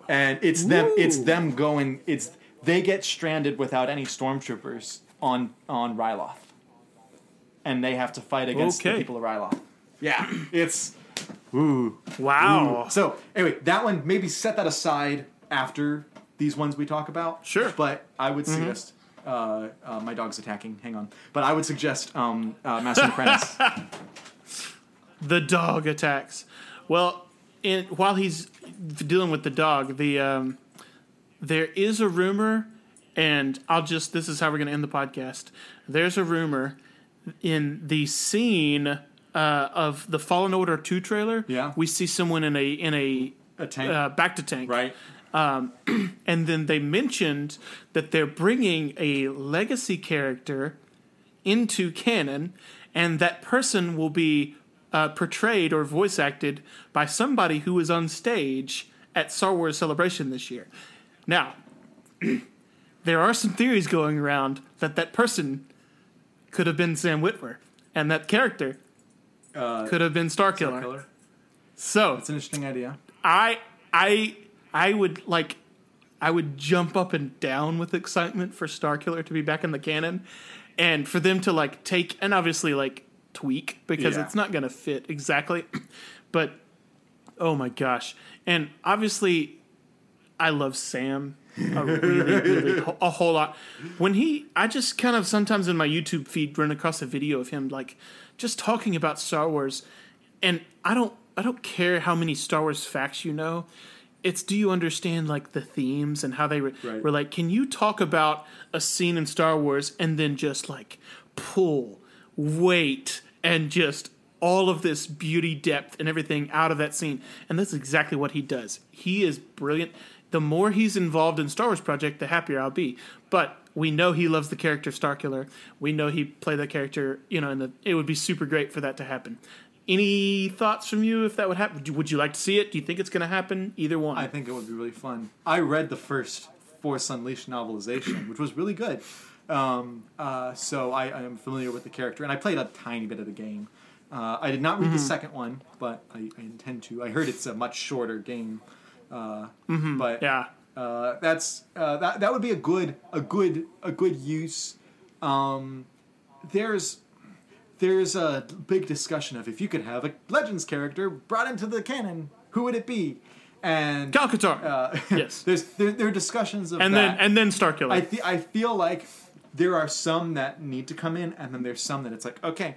and it's them it's them going it's they get stranded without any stormtroopers on on Ryloth, and they have to fight against the people of Ryloth. Yeah, it's ooh. wow. So anyway, that one maybe set that aside after these ones we talk about. Sure. But I would suggest uh, uh, my dog's attacking. Hang on. But I would suggest um, uh, Master and Apprentice. The dog attacks. Well, in, while he's dealing with the dog, the um, there is a rumor, and I'll just this is how we're going to end the podcast. There's a rumor in the scene uh, of the Fallen Order two trailer. Yeah. we see someone in a in a A tank, uh, back to tank, right? and then they mentioned that they're bringing a legacy character into canon, and that person will be uh, portrayed or voice acted by somebody who was on stage at Star Wars Celebration this year. Now, there are some theories going around that that person could have been Sam Witwer, and that character Uh, could have been Starkiller. Killer. So It's an interesting idea. I I I would like I would jump up and down with excitement for Starkiller to be back in the canon and for them to like take and obviously like tweak because Yeah. it's not going to fit exactly but oh my gosh and obviously I love Sam a really really a whole lot when he I just kind of sometimes in my YouTube feed run across a video of him like just talking about Star Wars and I don't I don't care how many Star Wars facts you know. It's do you understand like the themes and how they re- Right. relate? Can you talk about a scene in Star Wars and then just like pull, weight, and just all of this beauty, depth, and everything out of that scene? And that's exactly what he does. He is brilliant. The more he's involved in Star Wars project, the happier I'll be. But we know he loves the character Starkiller. We know he played that character, you know, and the, it would be super great for that to happen. Any thoughts from you if that would happen? Would you, like to see it? Do you think it's going to happen? Either one. I think it would be really fun. I read the first Force Unleashed novelization, which was really good. Um, uh, so I, I am familiar with the character, and I played a tiny bit of the game. Uh, I did not read the second one, but I, I intend to. I heard it's a much shorter game, uh, but yeah. Uh, that's uh, that that would be a good a good a good use. Um, there's there's a big discussion of if you could have a Legends character brought into the canon, who would it be? And Kyle Katarn. uh, Yes. there's there, there are discussions of and that. then and then Starkiller. I th- I feel like there are some that need to come in, and then there's some that it's like okay.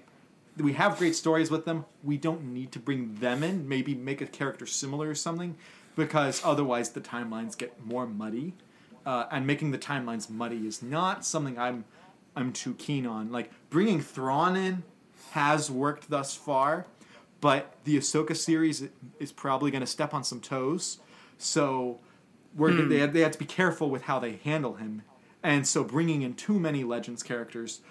We have great stories with them. We don't need to bring them in. Maybe make a character similar or something, because otherwise the timelines get more muddy. Uh, and making the timelines muddy is not something I'm I'm too keen on. Like bringing Thrawn in has worked thus far, but the Ahsoka series is probably going to step on some toes. So we're Hmm. they they have to be careful with how they handle him, and so bringing in too many Legends characters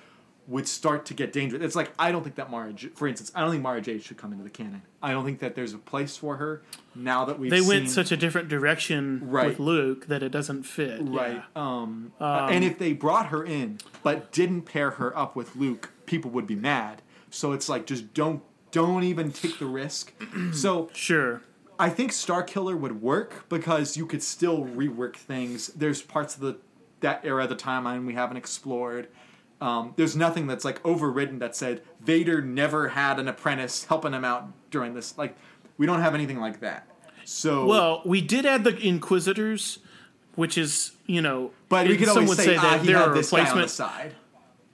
would start to get dangerous. It's like I don't think that Mara, J- for instance, I don't think Mara Jade should come into the canon. I don't think that there's a place for her now that we've they went seen, such a different direction Right. with Luke that it doesn't fit. right. Yeah. Um, uh, and if they brought her in but didn't pair her up with Luke, people would be mad. So it's like just don't don't even take the risk. so Sure. I think Star Killer would work because you could still rework things. There's parts of the that era of the timeline we haven't explored. Um, there's nothing that's like overridden that said Vader never had an apprentice helping him out during this. Like we don't have anything like that. So Well, we did add the Inquisitors, which is you know, but we could some always would say, ah, that he they're a this guy on the replacement. side.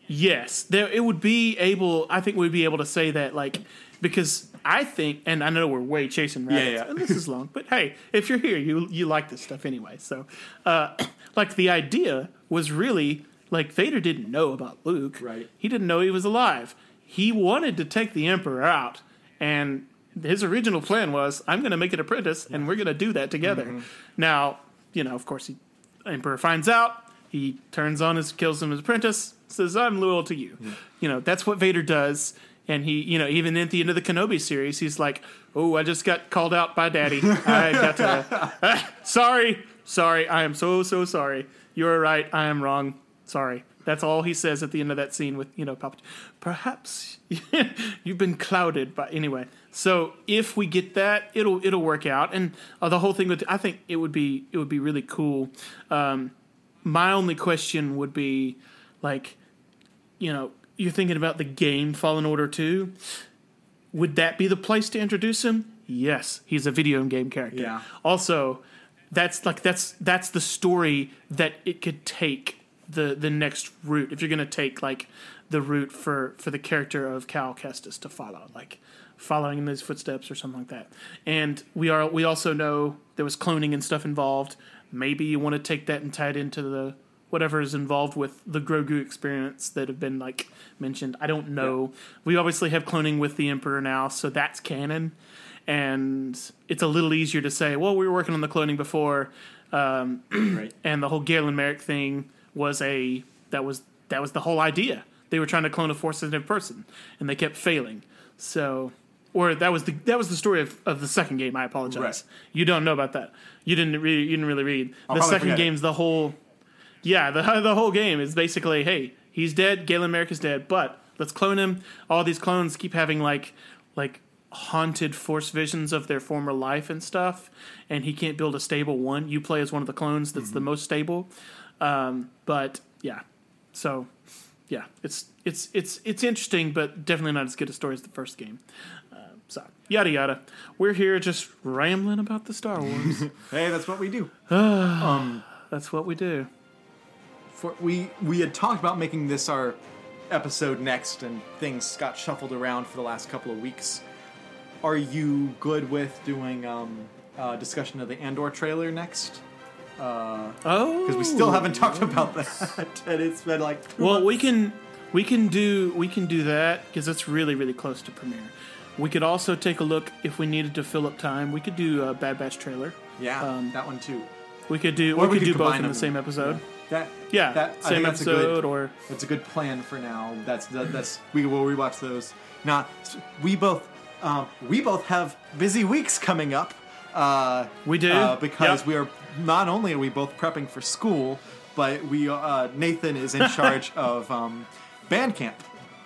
Yes, there it would be able. I think we'd be able to say that, like, because I think, and I know we're way chasing rabbits, yeah. and this is long, but hey, if you're here, you you like this stuff anyway. So, uh, like, the idea was really like Vader didn't know about Luke. Right. He didn't know he was alive. He wanted to take the Emperor out, and his original plan was, I'm going to make an apprentice, and we're going to do that together. Mm-hmm. Now, you know, of course, he Emperor finds out. He turns on his, kills him as apprentice. Says, "I'm loyal to you." You know, that's what Vader does. And he, you know, even at the end of the Kenobi series, he's like, "Oh, I just got called out by Daddy. I got to. sorry, sorry. I am so so sorry. You're right. I am wrong. Sorry." That's all he says at the end of that scene with you know Palpatine. Perhaps you've been clouded but anyway. So if we get that, it'll it'll work out. And uh, the whole thing with I think it would be it would be really cool. Um, my only question would be like, you know, you're thinking about the game Fallen Order 2. Would that be the place to introduce him? Yes, he's a video game character. Yeah. Also, that's like that's that's the story that it could take the the next route. If you're going to take like the route for for the character of Cal Kestis to follow, like following in his footsteps or something like that. And we are we also know there was cloning and stuff involved. Maybe you want to take that and tie it into the whatever is involved with the Grogu experience that have been like mentioned. I don't know. We obviously have cloning with the Emperor now, so that's canon. And it's a little easier to say, well, we were working on the cloning before, um, right. and the whole Galen Marek thing was a that was that was the whole idea. They were trying to clone a force sensitive person, and they kept failing. So, or that was the that was the story of, of the second game. I apologize. Right. You don't know about that. You didn't read. You didn't really read. the second forget it. game's the whole. Yeah, the the whole game is basically, hey, he's dead. Galen Marek is dead, but let's clone him. All these clones keep having like like haunted force visions of their former life and stuff, and he can't build a stable one. You play as one of the clones that's Mm-hmm. the most stable. Um, but yeah, so yeah, it's it's it's it's interesting, but definitely not as good a story as the first game. Uh, so yada yada. We're here just rambling about the Star Wars. Hey, that's what we do. Um, that's what we do. For, we we had talked about making this our episode next, and things got shuffled around for the last couple of weeks. Are you good with doing um, uh, discussion of the Andor trailer next? Oh, Because we still haven't talked about that, and it's been like Well, months. we can we can do we can do that because it's really really close to premiere. We could also take a look if we needed to fill up time. We could do a Bad Batch trailer. yeah, um, that one too. We could do Or we, we could could do both in the same episode. That Yeah, that, same a good- episode or That's a good plan for now. That's that, that's we will rewatch those. Now we both um, we both have busy weeks coming up. Uh, We do? uh, because Yep. we are not only are we both prepping for school, but we uh, Nathan is in charge of um, band camp,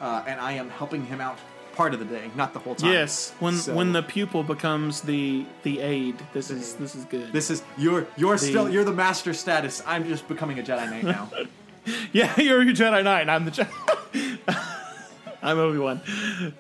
uh, and I am helping him out part of the day, not the whole time. yes, when So- when the pupil becomes the the aide, this is this is good. This is you're you're still you're the master status. I'm just becoming a Jedi Knight now. yeah, you're your Jedi Knight, I'm the Jedi. I'm Obi Wan.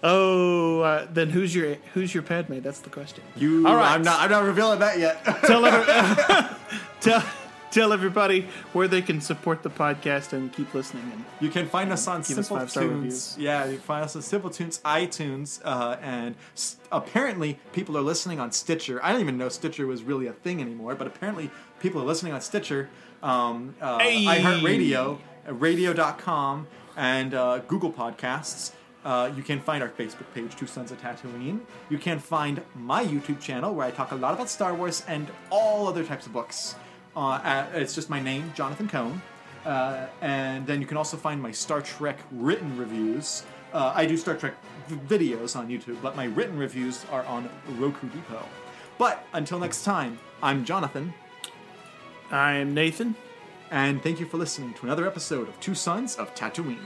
Oh, uh, then who's your who's your Padme? That's the question. You, All right. I'm not. I'm not revealing that yet. tell, every, tell, tell everybody where they can support the podcast and keep listening. And You can find us on Give us Tunes. reviews. Yeah, you can find us on Simple Tunes, iTunes, uh, and s- apparently people are listening on Stitcher. I didn't even know Stitcher was really a thing anymore, but apparently people are listening on Stitcher, um, uh, Hey! iHeartRadio, uh, radio.com, and uh, Google Podcasts. Uh, you can find our Facebook page, Two Sons of Tatooine. You can find my YouTube channel where I talk a lot about Star Wars and all other types of books. Uh, at, it's just my name, Jonathan Cohn. Uh, and then you can also find my Star Trek written reviews. Uh, I do Star Trek v- videos on YouTube, but my written reviews are on Roku Depot. But until next time, I'm Jonathan, I'm Nathan. And thank you for listening to another episode of Two Sons of Tatooine.